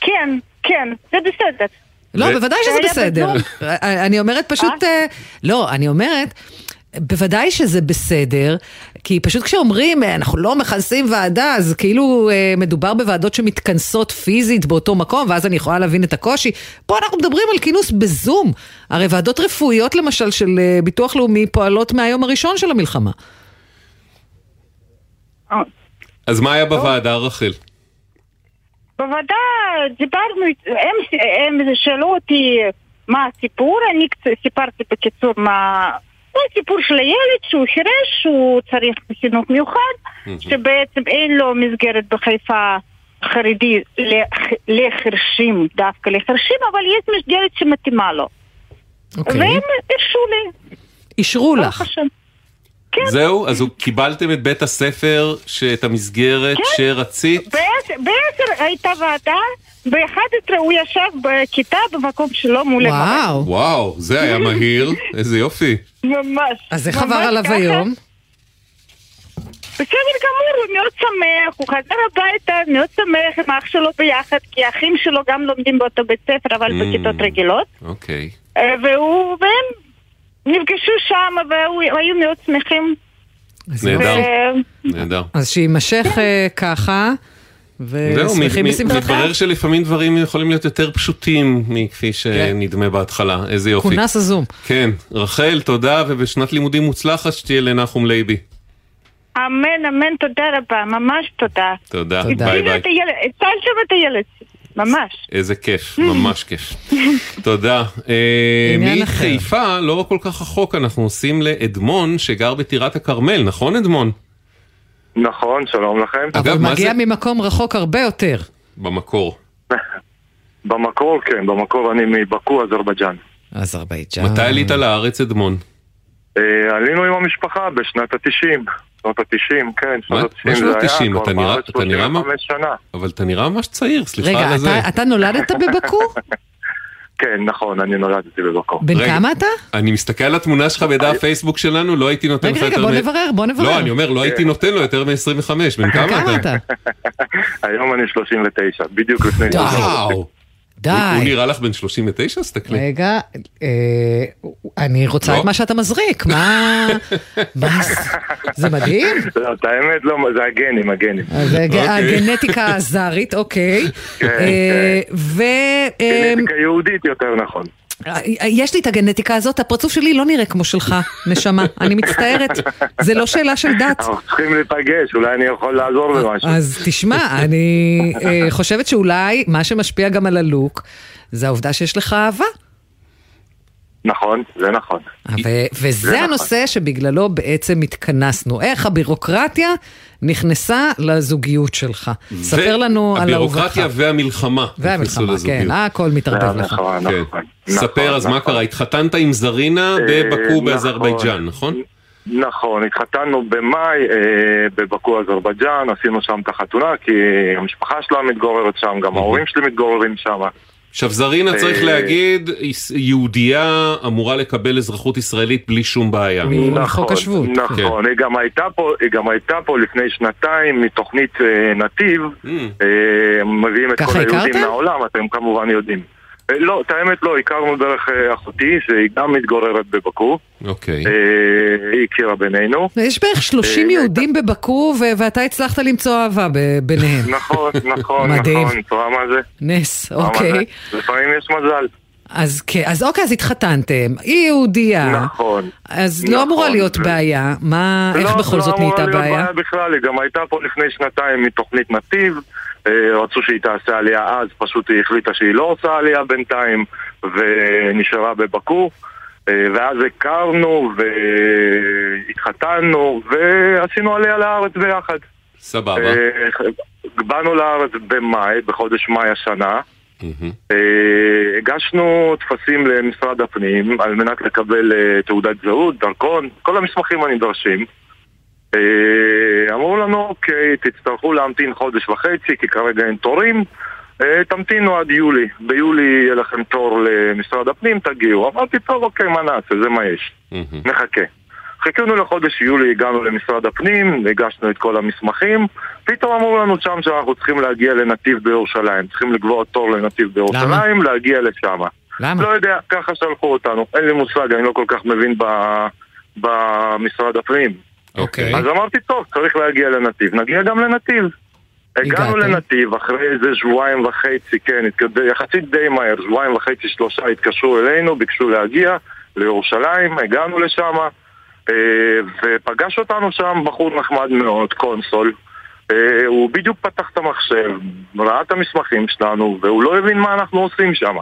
כן, כן, זה בסדר. לא, בוודאי שזה בסדר. אני אומרת פשוט, אה? אה, לא, אני אומרת... בוודאי שזה בסדר, כי פשוט כשאומרים אנחנו לא מכנסים ועדה, אז כאילו אה, מדובר בוועדות שמתכנסות פיזית באותו מקום, ואז אני יכולה להבין את הקושי. פה אנחנו מדברים על כינוס בזום. הרי ועדות רפואיות למשל של אה, ביטוח לאומי פועלות מהיום הראשון של המלחמה. אז מה היה בוועדה, רחל? בוועדה דיברנו, הם, הם שאלו אותי מה הסיפור, אני סיפרתי בקיצור מה... זה סיפור של הילד שהוא חירש, שהוא צריך חינוך מיוחד, שבעצם אין לו מסגרת בחיפה חרדי לחרשים, דווקא לחרשים, אבל יש מסגרת שמתאימה לו. אוקיי. והם הרשו לי. אישרו לך. כן. זהו? אז קיבלתם את בית הספר, את המסגרת כן. שרצית? בעשר הייתה ועדה, ב-11 הוא ישב בכיתה במקום שלו מול וואו. המראה. וואו, זה היה מהיר, איזה יופי. ממש. אז איך עבר עליו היום? בסדר גמור, הוא מאוד שמח, הוא חזר הביתה, מאוד שמח עם אח שלו ביחד, כי האחים שלו גם לומדים באותו בית ספר, אבל mm, בכיתות רגילות. אוקיי. אה, והוא, והם נפגשו שם והיו מאוד שמחים. נהדר, נהדר. אז שיימשך כן. אה, ככה. ושמחים בשמחתך. מתברר שלפעמים דברים יכולים להיות יותר פשוטים מכפי שנדמה בהתחלה, איזה יופי. כונס הזום. כן, רחל, תודה, ובשנת לימודים מוצלחת שתהיה לנחום לייבי. אמן, אמן, תודה רבה, ממש תודה. תודה, ביי ביי. הצלתם את הילד. ממש. איזה כיף, ממש כיף. תודה. אה, מחיפה, לא כל כך רחוק, אנחנו עושים לאדמון שגר בטירת הכרמל, נכון אדמון? נכון, שלום לכם. אבל מגיע ממקום רחוק הרבה יותר. במקור. במקור, כן, במקור אני מבקו, אזרבייג'אן. אזרבייג'אן. מתי עלית לארץ, אדמון? אה, עלינו עם המשפחה בשנת ה-90. שנות ה-90, כן, מה שנות ה-90 מה זה שנות היה, ה-90? כבר אתה נראה- בארץ אתה נראה מה- 35 שנה. אבל אתה נראה ממש צעיר, סליחה רגע, על הזה. אתה- אתה נולדת בבקו? כן, נכון, אני נולדתי בבקו. בן רגע, כמה אתה? אני מסתכל על התמונה שלך בדף פייסבוק שלנו, לא הייתי נותן לך רגע, יותר... רגע, בוא מ- נברר, בוא נברר. לא, אני אומר, לא הייתי נותן לו יותר מ-25. בן כמה אתה? היום אני 39, בדיוק לפני... וואו. די. הוא הוא נראה לך בן 39? אז תסתכלי. רגע, אה, אני רוצה לא? את מה שאתה מזריק, מה... מה זה? מדהים. לא, את האמת, לא, זה הגנים, הגנים. אז זה אוקיי. הגנטיקה הזרית, אוקיי. כן, אה, ו... אה, גנטיקה יהודית יותר נכון. יש לי את הגנטיקה הזאת, הפרצוף שלי לא נראה כמו שלך, נשמה, אני מצטערת, זה לא שאלה של דת. אנחנו צריכים להיפגש, אולי אני יכול לעזור במשהו. אז תשמע, אני אה, חושבת שאולי מה שמשפיע גם על הלוק, זה העובדה שיש לך אהבה. נכון, זה נכון. ו- וזה נכון. הנושא שבגללו בעצם התכנסנו. איך הבירוקרטיה נכנסה לזוגיות שלך. ספר לנו על אהובתך. הבירוקרטיה והמלחמה. והמלחמה, כן, לזוגיות. הכל מתערבב לך. נכון, כן. נכון. ספר, אז מה קרה? התחתנת עם זרינה בבקו נכון. באזרבייג'אן, נכון? נכון, התחתנו במאי אה, בבקו אזרבייג'אן, עשינו שם את החתונה כי המשפחה שלה מתגוררת שם, גם ההורים שלי מתגוררים שם. עכשיו זרינה צריך אה, להגיד, יהודייה אמורה לקבל אזרחות ישראלית בלי שום בעיה. מחוק השבות. נכון, היא גם הייתה פה, היא גם הייתה פה לפני שנתיים מתוכנית אה, נתיב, אה, מביאים את כל היהודים? מהעולם, אתם כמובן יודעים. אה, לא, את האמת לא, הכרנו דרך אה, אחותי, שהיא גם מתגוררת בבקו, אוקיי. אה, היא הכירה בינינו. יש בערך 30 יהודים בבקו, ואתה הצלחת למצוא אהבה ביניהם. נכון, נכון, מדהים. נכון, את רואה מה זה? נס, אוקיי. זה? לפעמים יש מזל. אז כן, אז אוקיי, אז התחתנתם, היא יהודייה, נכון. אז לא אמורה להיות בעיה, מה, איך לא, בכל זאת לא נהייתה אמורה להיות בעיה? בעיה בכלל, היא גם הייתה פה לפני שנתיים מתוכנית נתיב, רצו שהיא תעשה עלייה אז, פשוט היא החליטה שהיא לא עושה עלייה בינתיים, ונשארה בבקו. אה, ואז הכרנו והתחתנו ועשינו עלייה לארץ ביחד. סבבה. אה, באנו לארץ במאי, בחודש מאי השנה. אה, הגשנו טפסים למשרד הפנים על מנת לקבל אה, תעודת זהות, דרכון, כל המסמכים הנדרשים. אה, אמרו לנו, אוקיי, תצטרכו להמתין חודש וחצי, כי כרגע אין תורים. אה, תמתינו עד יולי. ביולי יהיה לכם תור למשרד הפנים, תגיעו. אמרתי, טוב, אוקיי, מה נעשה, זה מה יש. נחכה. חיכינו לחודש יולי, הגענו למשרד הפנים, הגשנו את כל המסמכים, פתאום אמרו לנו שם שאנחנו צריכים להגיע לנתיב בירושלים, צריכים לקבוע תור לנתיב בירושלים, להגיע לשם. למה? לא יודע, ככה שלחו אותנו, אין לי מושג, אני לא כל כך מבין ב... במשרד הפנים. אוקיי. אז אמרתי, טוב, צריך להגיע לנתיב, נגיע גם לנתיב. הגענו? לנתיב, אחרי איזה שבועיים וחצי, כן, יחסית די מהר, שבועיים וחצי, שלושה התקשרו אלינו, ביקשו להגיע לירושלים, הגענו לשם, אה, ופגש אותנו שם בחור נחמד מאוד, קונסול. אה, הוא בדיוק פתח את המחשב, ראה את המסמכים שלנו, והוא לא הבין מה אנחנו עושים שם.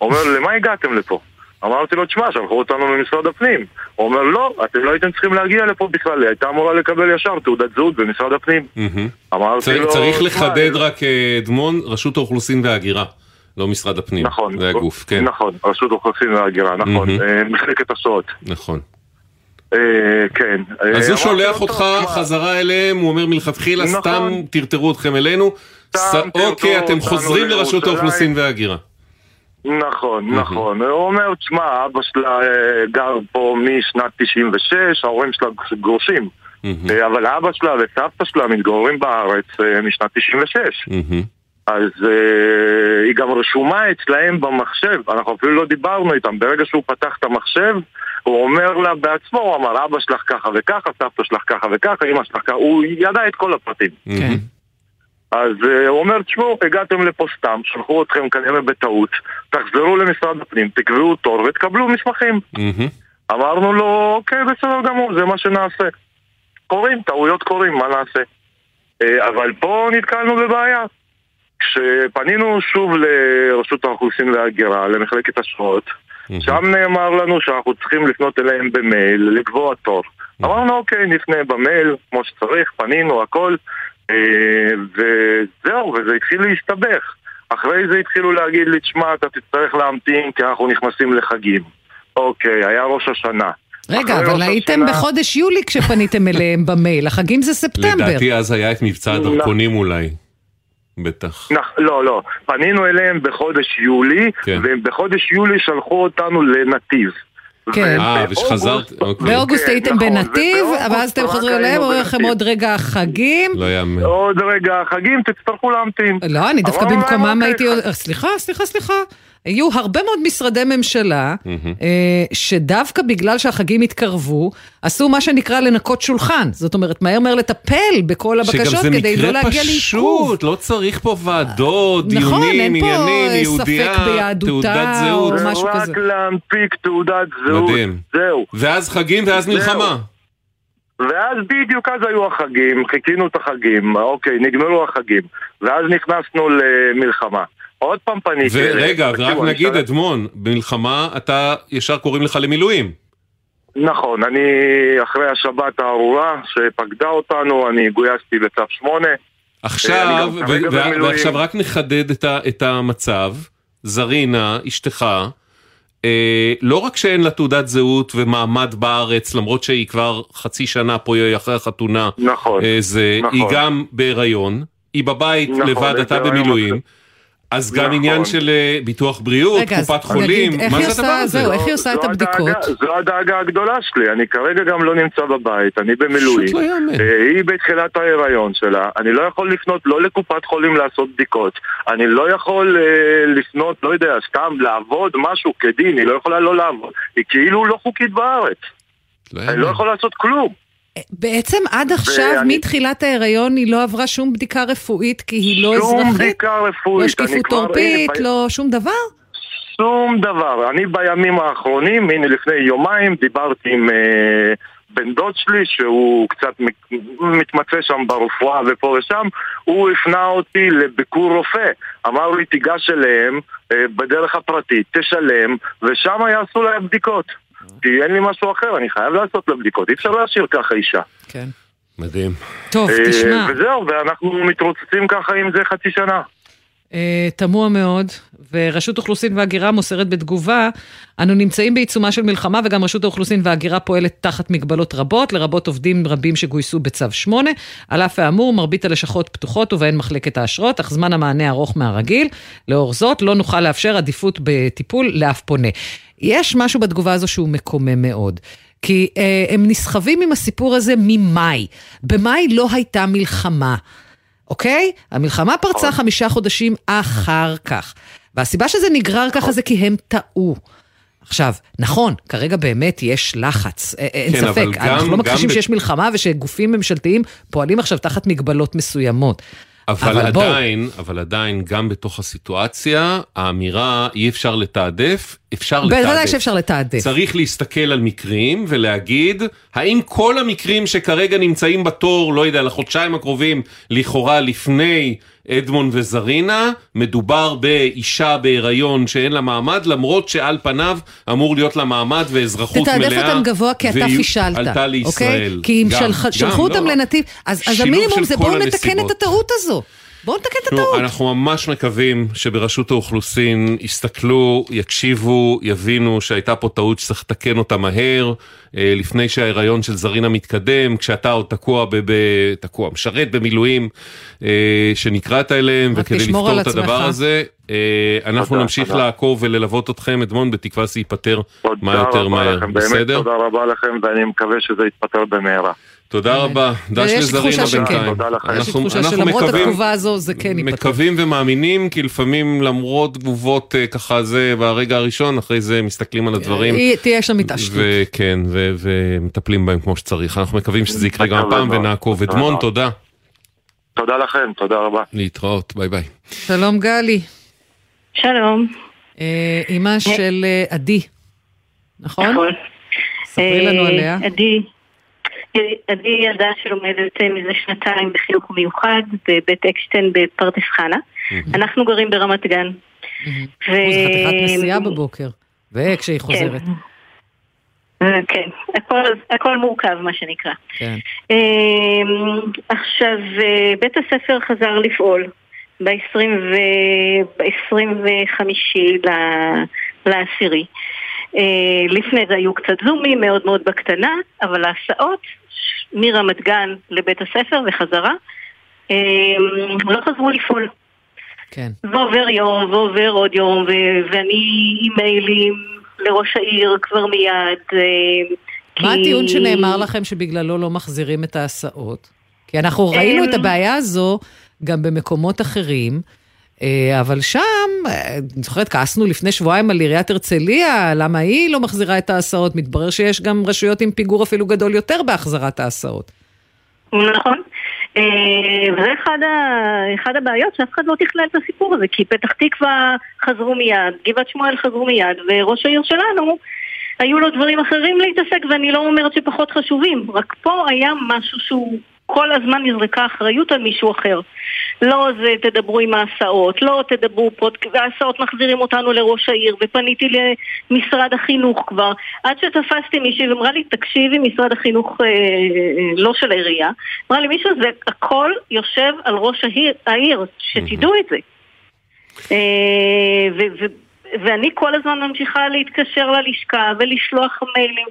אומר, למה הגעתם לפה? אמרתי לו, תשמע, שלחו אותנו ממשרד הפנים. הוא אומר, לא, אתם לא הייתם צריכים להגיע לפה בכלל, היא הייתה אמורה לקבל ישר תעודת זהות במשרד הפנים. אמרתי לו, צריך "תשמע, לחדד רק, אה, אדמון, רשות האוכלוסין וההגירה, לא משרד הפנים. נכון. זה הגוף, כן. נכון, רשות האוכלוסין וההגירה, נכון. אה, מחלקת השואות. נכון. אה, כן. אז הוא שולח אותך "טוב, חזרה אליהם, הוא אומר מלכתחילה, נכון. סתם טרטרו אתכם אלינו. אוקיי, אתם חוזרים לרשות. האוכלוסין וההגירה. נכון, נכון. הוא אומר, תשמע, אבא שלה אה, גר פה משנת 96, ההורים שלה גרושים. אה, אבל אבא שלה וסבתא שלה מתגוררים בארץ אה, משנת 96. אז היא גם רשומה אצלהם במחשב, אנחנו אפילו לא דיברנו איתם. ברגע שהוא פתח את המחשב, הוא אומר לה בעצמו, הוא אמר, אבא שלך ככה וככה, סבתא שלך ככה וככה, אמא שלך ככה, הוא ידע את כל הפרטים. כן. אז uh, הוא אומר, תשמעו, הגעתם לפה סתם, שלחו אתכם כנראה בטעות, תחזרו למשרד הפנים, תקבעו תור ותקבלו מסמכים. אמרנו לו, אוקיי, בסדר גמור, זה מה שנעשה. קורים, טעויות קורים, מה נעשה? אה, אבל פה נתקלנו בבעיה. כשפנינו שוב לרשות האוכלוסין וההגירה, למחלקת אשרות, שם נאמר לנו שאנחנו צריכים לפנות אליהם במייל, לקבוע תור. אמרנו, אוקיי, נפנה במייל, כמו שצריך, פנינו, הכל, אה, וזהו, וזה התחיל להסתבך. אחרי זה התחילו להגיד לי, תשמע, אתה תצטרך להמתין כי אנחנו נכנסים לחגים. אוקיי, היה ראש השנה. רגע, אבל הייתם השנה- בחודש יולי כשפניתם אליהם במייל, החגים זה ספטמבר. לדעתי אז היה את מבצע הדרכונים אולי. בטח. נכ- לא, לא. פנינו אליהם בחודש יולי, כן. ובחודש יולי שלחו אותנו לנתיב. כן. אה, ושחזרת, אוקיי. באוגוסט כן, הייתם נכון, בנתיב, ואז אתם חוזרים אליהם, אומרים לכם. עוד רגע החגים. לא יאמן. עוד רגע החגים, תצטרכו להמתין. לא, אני דווקא במקומם אוקיי, הייתי... אה, סליחה, סליחה, סליחה. היו הרבה מאוד משרדי ממשלה, אה, שדווקא בגלל שהחגים התקרבו, עשו מה שנקרא לנקות שולחן. זאת אומרת, מהר מהר לטפל בכל שגם הבקשות זה כדי לא מקרה להגיע לעיכוב. פשוט, לא צריך פה ועדות, נכון, דיונים, פה, עניינים, אה, יהודייה, ספק ביהדותה תעודת או זהות. זה משהו רק כזה. להנפיק תעודת זהות, מדהים. זהו. ואז חגים ואז זהו. מלחמה. ואז בדיוק אז היו החגים, חיכינו את החגים, אוקיי, נגמרו החגים. ואז נכנסנו למלחמה. עוד פעם פניתי... ורגע, אני נגיד, אדמון, במלחמה אתה ישר קוראים לך למילואים. נכון, אני אחרי השבת הארורה שפקדה אותנו, אני גויסתי בצו 8. עכשיו, אני גם ו- ו-. ועכשיו רק נחדד את, ה- את המצב, זרינה, אשתך, אה, לא רק שאין לה תעודת זהות ומעמד בארץ, למרות שהיא כבר חצי שנה פה אחרי החתונה, נכון, אה, זה, נכון. היא גם בהיריון, היא בבית נכון, לבד, אתה במילואים. אז גם נכון. עניין של אה, ביטוח בריאות, רגע, אז קופת חולים, מה זה הדבר הזה? זהו, איך היא עושה את הבדיקות? זו הדאגה הגדולה שלי, אני כרגע גם לא נמצא בבית, אני במילואים. פשוט לא יאמן. אה, היא בתחילת ההיריון שלה, אני לא יכול לפנות לא לקופת חולים לעשות בדיקות, אני לא יכול אה, לפנות, לא יודע, סתם לעבוד משהו כדין, היא לא יכולה לא לעבוד, היא כאילו לא חוקית בארץ. אני לא יכול לעשות כלום. בעצם עד עכשיו, ואני- מתחילת ההיריון, היא לא עברה שום בדיקה רפואית, כי היא לא שום אזרחית? בדיקה רפואית, לא שקיפות עורפית, הנה, לא שום דבר? שום דבר. אני בימים האחרונים, הנה לפני יומיים, דיברתי עם אה, בן דוד שלי, שהוא קצת מת- מתמצא שם ברפואה ופה ושם, הוא הפנה אותי לביקור רופא. אמר לי, תיגש אליהם אה, בדרך הפרטית, תשלם, ושם יעשו להם בדיקות. כי אין לי משהו אחר, אני חייב לעשות לה בדיקות, אי אפשר להשאיר ככה אישה. כן. מדהים. טוב, אה, תשמע. וזהו, ואנחנו מתרוצצים ככה עם זה חצי שנה. אה, תמוה מאוד, ורשות אוכלוסין והגירה מוסרת בתגובה, אנו נמצאים בעיצומה של מלחמה וגם רשות האוכלוסין וההגירה פועלת תחת מגבלות רבות, לרבות עובדים רבים שגויסו בצו 8. על אף האמור, מרבית הלשכות פתוחות ובהן מחלקת האשרות, אך זמן המענה ארוך מהרגיל. לאור זאת, לא נוכל לאפשר עדיפות בטיפול לאף פונה. יש משהו בתגובה הזו שהוא מקומם מאוד. כי אה, הם נסחבים עם הסיפור הזה ממאי. במאי לא הייתה מלחמה. אוקיי? המלחמה פרצה חמישה חודשים אחר כך. והסיבה שזה נגרר ככה זה כי הם טעו. עכשיו, נכון, כרגע באמת יש לחץ, א- אין כן, ספק. גם- אנחנו לא גם מכחישים ב- שיש מלחמה ושגופים ממשלתיים פועלים עכשיו תחת מגבלות מסוימות. אבל, אבל. עדיין, אבל עדיין, גם בתוך הסיטואציה, האמירה אי אפשר לתעדף, אפשר לתעדף. בוודאי שאפשר לתעדף. צריך להסתכל על מקרים ולהגיד, האם כל המקרים שכרגע נמצאים בתור, לא יודע, לחודשיים הקרובים, לכאורה לפני אדמון וזרינה, מדובר באישה בהיריון שאין לה מעמד, למרות שעל פניו אמור להיות לה מעמד ואזרחות מלאה. תתעדף אותם גבוה כי אתה פישלת, עלתה לישראל. אוקיי? כי אם שלחו אותם לא. לנתיב, אז, המינימום זה בואו נתקן. את הטעות הזו. בואו נתקן את הטעות. אנחנו ממש מקווים שברשות האוכלוסין יסתכלו, יקשיבו, יבינו שהייתה פה טעות שצריך לתקן אותה מהר, אה, לפני שההיריון של זרינה מתקדם, כשאתה עוד תקוע, ב, ב, תקוע, משרת במילואים, אה, שנקראת אליהם, וכדי לפתור על את הדבר עצמך. הזה, אה, אנחנו תודה, נמשיך תודה. לעקוב וללוות אתכם, אדמון, בתקווה שזה ייפתר מה יותר מהר, לכם, באמת בסדר? תודה רבה לכם, ואני מקווה שזה יתפטר במהרה. תודה רבה, דש לזרינה. בינתיים. יש לי תחושה שלמרות התגובה הזו זה כן ייפתר. מקווים ומאמינים, כי לפעמים למרות תגובות אה, ככה זה ברגע הראשון, אחרי זה מסתכלים על הדברים. היא- תהיה שם התעשתות. וכן, ומטפלים בהם כמו שצריך. אנחנו מקווים שזה יקרה גם הפעם. ונעקוב. אדמון. תודה. תודה לכם, תודה רבה. להתראות, ביי ביי. שלום גלי. שלום. אה, אימא של אה, עדי, נכון? נכון. ספרי לנו אה, עליה. עדי, עדי ילדה שלומדת אה, מזה שנתיים בחינוך מיוחד בבית אקשטיין בפרדס חנה. אנחנו גרים ברמת גן. זה חתיכת נסיעה בבוקר, וכשהיא חוזרת. אה, כן, הכל, הכל מורכב מה שנקרא. כן. אה, עכשיו, אה, בית הספר חזר לפעול, ב-25 לעשירי. אה, לפני זה היו קצת זומים, מאוד מאוד בקטנה, אבל ההסעות מרמת גן לבית הספר וחזרה אה, לא חזרו לפעול. כן. ועובר יום, ועובר עוד יום, ו- ואני עם מיילים לראש העיר כבר מיד. אה, מה כי- הטיעון שנאמר לכם שבגללו לא מחזירים את ההסעות? כי אנחנו ראינו את אמ, הבעיה הזו גם במקומות אחרים, אבל שם, אה, אני זוכרת, כעסנו לפני שבועיים על עיריית הרצליה, למה היא לא מחזירה את ההסעות? מתברר שיש גם רשויות עם פיגור אפילו גדול יותר בהחזרת ההסעות. נכון. אה, וזה. אחד הבעיות שאף אחד לא תכלל את הסיפור הזה, כי פתח תקווה חזרו מיד, גבעת שמואל חזרו מיד, וראש העיר שלנו, היו לו דברים אחרים להתעסק, ואני לא אומרת שפחות חשובים, רק פה היה משהו שהוא כל הזמן נזרקה אחריות על מישהו אחר. לא זה תדברו עם ההסעות, לא תדברו פה, וההסעות מחזירים אותנו לראש העיר, ופניתי למשרד החינוך כבר, עד שתפסתי מישהי ואמרה לי, תקשיבי, משרד החינוך אה, אה, לא של העירייה, אמרה לי, מישהו, זה הכל יושב על ראש העיר, העיר שתדעו את זה. אה, ו- ו- ואני כל הזמן ממשיכה להתקשר ללשכה ולשלוח מיילים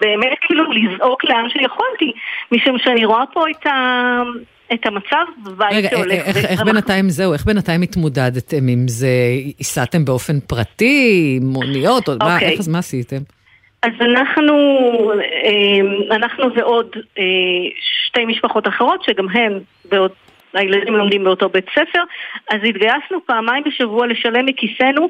ובאמת כאילו לזעוק לאן שיכולתי משום שאני רואה פה את, ה- את המצב בבית רגע, שהולך. איך, איך, ו- איך ואנחנו- בינתיים זהו, איך בינתיים התמודדתם עם זה? הסעתם באופן פרטי, מוניות, או מה, אוקיי. איך, אז מה עשיתם? אז אנחנו, אה, אנחנו ועוד אה, שתי משפחות אחרות שגם הן, בעוד, הילדים לומדים באותו בית ספר, אז התגייסנו פעמיים בשבוע לשלם מכיסנו אה,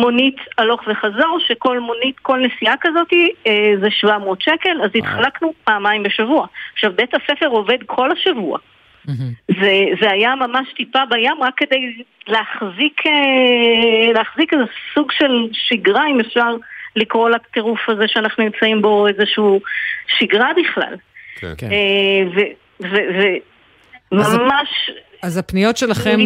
מונית הלוך וחזור, שכל מונית, כל נסיעה כזאת אה, זה 700 שקל, אז התחלקנו פעמיים בשבוע. עכשיו, בית הספר עובד כל השבוע. זה, זה היה ממש טיפה בים רק כדי להחזיק, אה, להחזיק איזה סוג של שגרה, אם אפשר לקרוא לטירוף הזה שאנחנו נמצאים בו איזשהו שגרה בכלל. כן. אה, ו- ו- ו- אז- ממש... אז הפניות שלכם,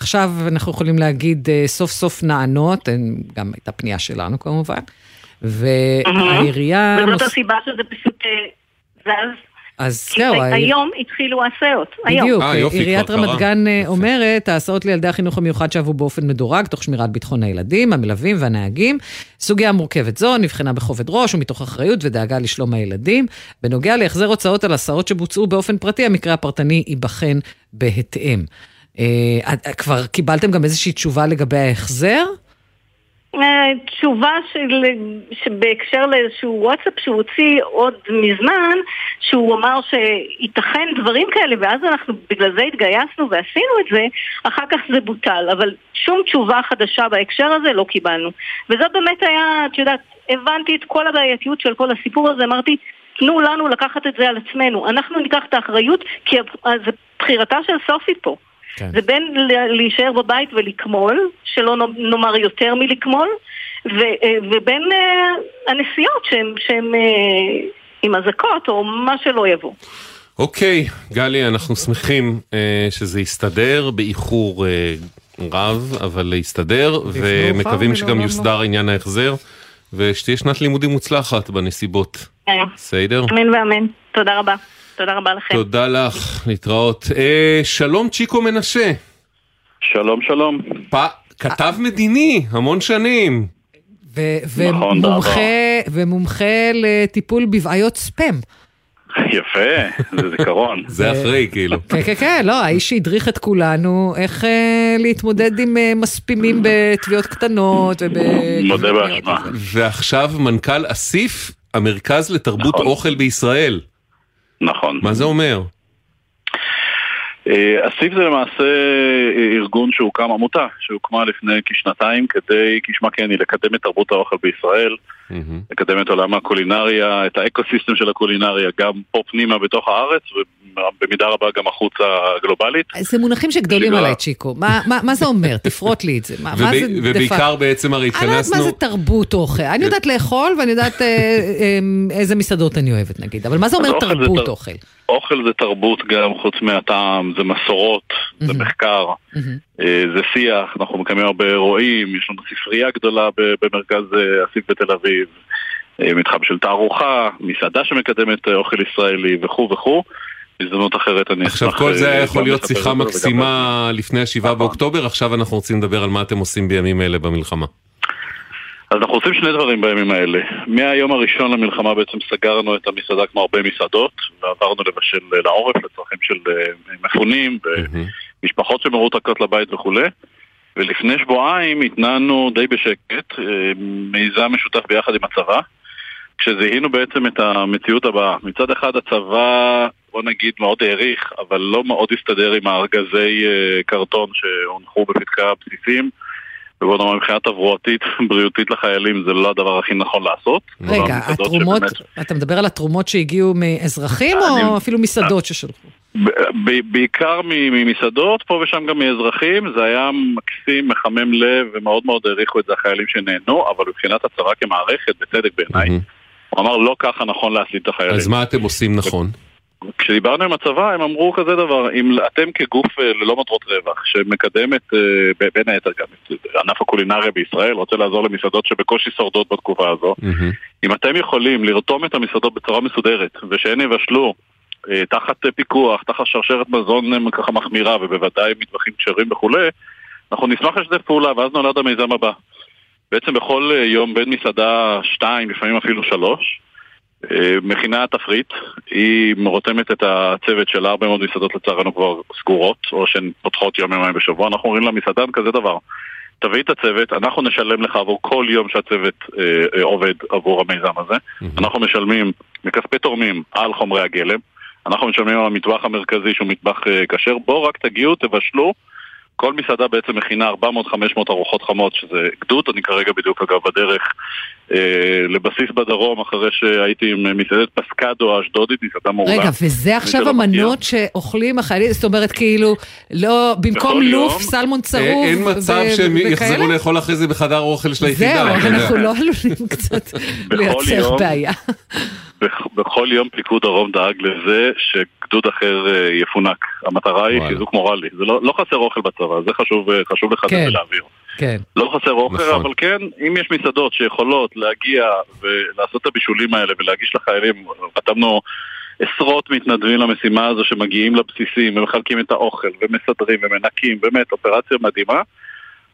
עכשיו אנחנו יכולים להגיד, אה, סוף סוף נענות, אה, גם הייתה פנייה שלנו כמובן, והעירייה... וזאת הסיבה שזה פשוט אה, זז. אז זהו, היום התחילו ההסעות. היום. בדיוק, עיריית רמת גן אה, אומרת, ההסעות לילדי החינוך המיוחד שעבו באופן מדורג, תוך שמירת ביטחון הילדים, המלווים והנהגים. סוגיה מורכבת זו נבחנה בכובד ראש ומתוך אחריות ודאגה לשלום הילדים. בנוגע להחזר הוצאות על הסעות שבוצעו באופן פרטי, המקרה הפרטני ייבחן בהתאם. אה, אה, כבר קיבלתם גם איזושהי תשובה לגבי ההחזר? אה, תשובה של, שבהקשר לאיזשהו וואטסאפ שהוא הוציא עוד מזמן, שהוא אמר שייתכן דברים כאלה, ואז אנחנו בגלל זה התגייסנו ועשינו את זה, אחר כך זה בוטל, אבל שום תשובה חדשה בהקשר הזה לא קיבלנו. וזה באמת היה, את יודעת, הבנתי את כל הבעייתיות של כל הסיפור הזה, אמרתי, תנו לנו לקחת את זה על עצמנו, אנחנו ניקח את האחריות, כי זו בחירתה של סופי פה. כן. זה בין להישאר בבית ולקמול, שלא נאמר יותר מלקמול, ו- אה, ובין אה, הנסיעות שהן שהן, אה, עם אזעקות או מה שלא יבוא. אוקיי, גלי, אנחנו שמחים אה, שזה יסתדר באיחור אה, רב, אבל יסתדר, ומקווים שגם יוסדר עניין ההחזר, ושתהיה שנת לימודים מוצלחת בנסיבות. אה, בסדר? אמן ואמן. תודה רבה. תודה רבה לכם. תודה לך, להתראות. אה, שלום צ'יקו מנשה. שלום, שלום. פ... כתב מדיני, המון שנים. ו- נכון, ומומחה, ומומחה לטיפול בבעיות ספאם. יפה, זה זיכרון. זה אחרי, כאילו. כן, כן, כן, לא, האיש שהדריך את כולנו איך אה, להתמודד עם אה, מספימים בתביעות קטנות וב... מודה באשמה. ועכשיו מנכ"ל אסיף, המרכז לתרבות אוכל בישראל. נכון. מה זה אומר? אה, אסיף זה למעשה אה, ארגון שהוקם, עמותה, שהוקמה לפני כשנתיים כדי, כשמה כן היא, לקדם את תרבות האוכל בישראל, לקדם את עולם הקולינריה, את האקוסיסטם של הקולינריה, גם פה פנימה בתוך הארץ ובמידה רבה גם החוצה גלובלית. זה מונחים שגדולים. עליי, צ'יקו. מה- מה מה זה אומר? תפרוט לי את זה. מה מה זה ובעיקר? בעצם הרי אני לא יודעת מה התכנסנו... זה תרבות אוכל. אני יודעת לאכול ואני יודעת אה, אה, איזה מסעדות אני אוהבת נגיד, אבל מה זה אומר אז אוכל זה תרבות תר- אוכל? אוכל זה תרבות גם חוץ מהטעם, זה מסורות, זה מחקר, אה, זה שיח, אנחנו מקיימים הרבה אירועים, יש לנו ספרייה גדולה במרכז אה, אסיף בתל אביב, אה, מתחם של תערוכה, מסעדה שמקדמת אה, אוכל ישראלי וכו' וכו'. בהזדמנות אחרת אני עכשיו אשמח... כל זה אה, היה יכול להיות שיחה מקסימה לפני השבעה באוקטובר, עכשיו אנחנו רוצים לדבר על מה אתם עושים בימים אלה במלחמה. אז אנחנו עושים שני דברים בימים האלה. מהיום הראשון למלחמה בעצם סגרנו את המסעדה כמו הרבה מסעדות, ועברנו לבשל לעורף לצרכים של אה, מפונים, ומשפחות שמרותקות לבית וכולי. ולפני שבועיים התנענו די בשקט אה, מיזם משותף ביחד עם הצבא, כשזיהינו בעצם את המציאות הבאה. מצד אחד הצבא, בוא נגיד, מאוד העריך, אבל לא מאוד הסתדר עם הארגזי אה, קרטון שהונחו בפתחי הבסיסים. ובוא נאמר מבחינה תברואתית, בריאותית לחיילים זה לא הדבר הכי נכון לעשות. רגע, התרומות, שבאמת- אתה מדבר על התרומות שהגיעו מאזרחים או אפילו מסעדות ששלחו? בעיקר מ- ממסעדות, פה ושם גם מאזרחים, זה היה מקסים, מחמם לב, ומאוד מאוד העריכו את זה החיילים שנהנו, אבל מבחינת הצבא כמערכת, בצדק בעיניי, הוא אמר לא ככה נכון להסליט את החיילים. אז מה אתם עושים נכון? כשדיברנו עם הצבא, הם אמרו כזה דבר, אם אתם כגוף אה, ללא מטרות רווח, שמקדם את, אה, בין היתר גם את ענף הקולינריה בישראל, רוצה לעזור למסעדות שבקושי שורדות בתקופה הזו, אם אתם יכולים לרתום את המסעדות בצורה מסודרת, ושהן יבשלו אה, תחת אה, פיקוח, תחת שרשרת מזון אה, ככה מחמירה, ובוודאי מטווחים כשרים וכולי, אנחנו נשמח לשתף פעולה, ואז נולד המיזם הבא. בעצם בכל אה, יום בין מסעדה שתיים, לפעמים אפילו שלוש, אה, מכינה תפריט, היא רותמת את הצוות שלה, הרבה מאוד מסעדות לצערנו כבר סגורות, או שהן פותחות יום יומיים בשבוע, אנחנו אומרים למסעדן כזה דבר, תביא את הצוות, אנחנו נשלם לך עבור כל יום שהצוות אה, אה, עובד עבור המיזם הזה, אנחנו משלמים מכספי תורמים על חומרי הגלם, אנחנו משלמים על המטבח המרכזי שהוא מטבח אה, כשר, בואו רק תגיעו, תבשלו, כל מסעדה בעצם מכינה 400-500 ארוחות חמות, שזה גדוד, אני כרגע בדיוק אגב בדרך אה, לבסיס בדרום, אחרי שהייתי עם מסעדת פסקדו האשדודית, מסעדה מעולה. רגע, וזה עכשיו מכיר. המנות שאוכלים החיילים? זאת אומרת, כאילו, לא, במקום לוף, יום. סלמון צרוף אה, אין מצב שהם וכאלה? יחזרו לאכול אחרי זה בחדר האוכל של היחידה. זהו. אנחנו לא עלולים קצת לייצר. בעיה. בכ- בכל יום פיקוד דרום דאג לזה שגדוד אחר אה, יפונק. המטרה היא חיזוק מורלי. זה לא, לא חסר אוכל בצבא, זה חשוב, אה, חשוב לחדד כן. ולהעביר. כן. לא חסר אוכל, נכון. אבל כן, אם יש מסעדות שיכולות להגיע ולעשות את הבישולים האלה ולהגיש לחיילים, חתמנו עשרות מתנדבים למשימה הזו שמגיעים לבסיסים ומחלקים את האוכל ומסדרים ומנקים, באמת, אופרציה מדהימה.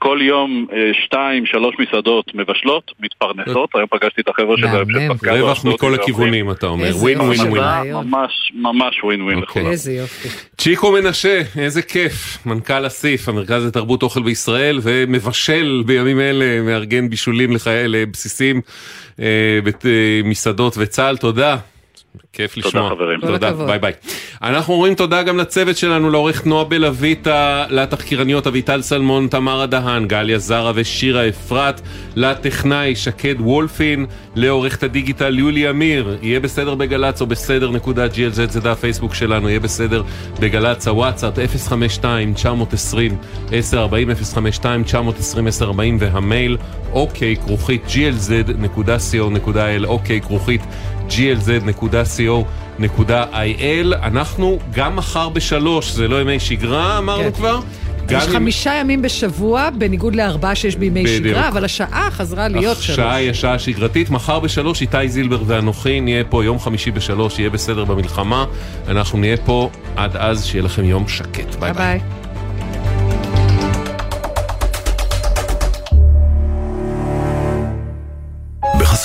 כל יום אה, שתיים, שלוש מסעדות מבשלות, מתפרנסות, היום פגשתי את החבר'ה של של פסקדו, רווח מכל הכיוונים, אתה אומר. ווין ווין ווין. ממש, ממש ווין ווין אוקיי. לכולם. איזה יופי. צ'יקו מנשה, איזה כיף, מנכ"ל אסיף, המרכז לתרבות אוכל בישראל, ומבשל בימים אלה, מארגן בישולים לבסיסים אה, במסעדות וצה"ל, תודה. כיף לשמוע. חברים. כל תודה. ביי ביי. אנחנו אומרים תודה גם לצוות שלנו, לעורך נועה בלויטה, לתחקירניות אביטל סלמון, תמרה דהן, גליה זרה ושירה אפרת, לטכנאי שקד וולפין, לעורכת הדיגיטל יולי אמיר, יהיה בסדר בגל"צ או בסדר נקודה glz, זה דף פייסבוק שלנו, יהיה בסדר בגל"צ, הוואטסאפ 052-920-1040, 052-920-1040 והמייל אוקיי כרוכית glz.co.il, אוקיי כרוכית glz.co.il. אנחנו גם מחר בשלוש, זה לא ימי שגרה אמרנו כבר. גם יש חמישה ימים בשבוע, בניגוד לארבעה שיש בימי בדיוק. שגרה, אבל השעה חזרה להיות שלוש. השעה היא השעה שגרתית, מחר בשלוש איתי זילבר ואנוכי נהיה פה יום חמישי בשלוש, יהיה בסדר במלחמה. אנחנו נהיה פה עד אז, שיהיה לכם יום שקט. bye bye. bye.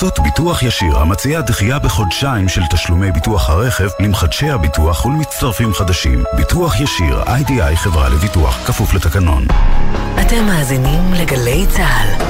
בחסות ביטוח ישיר, המציע דחייה בחודשיים של תשלומי ביטוח הרכב למחדשי הביטוח ולמצטרפים חדשים. ביטוח ישיר, איי-די-איי חברה לביטוח, כפוף לתקנון. אתם מאזינים לגלי צה"ל.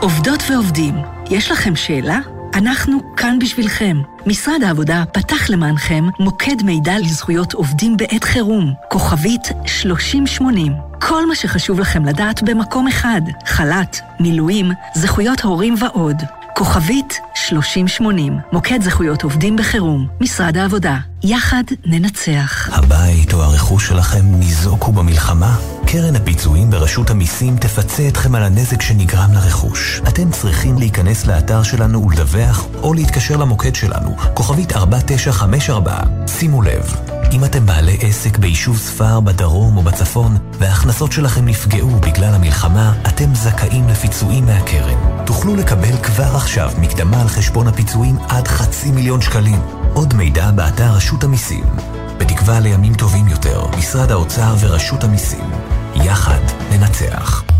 עובדות ועובדים, יש לכם שאלה? אנחנו כאן בשבילכם. משרד העבודה פתח למענכם מוקד מידע לזכויות עובדים בעת חירום, כוכבית 3080. כל מה שחשוב לכם לדעת במקום אחד, חל"ת, מילואים, זכויות הורים ועוד. כוכבית 3080, מוקד זכויות עובדים בחירום, משרד העבודה. יחד ננצח. הבית או הרכוש שלכם ניזוקו במלחמה? קרן הפיצויים ברשות המיסים תפצה אתכם על הנזק שנגרם לרכוש. אתם צריכים להיכנס לאתר שלנו ולדווח, או להתקשר למוקד שלנו, כוכבית 4954. שימו לב, אם אתם בעלי עסק ביישוב ספר בדרום או בצפון, וההכנסות שלכם נפגעו בגלל המלחמה, אתם זכאים לפיצויים מהקרן. תוכלו לקבל כבר עכשיו מקדמה על חשבון הפיצויים עד חצי מיליון שקלים. עוד מידע באתר רשות המיסים. בתקווה לימים טובים יותר, משרד האוצר ורשות המיסים. יחד ננצח.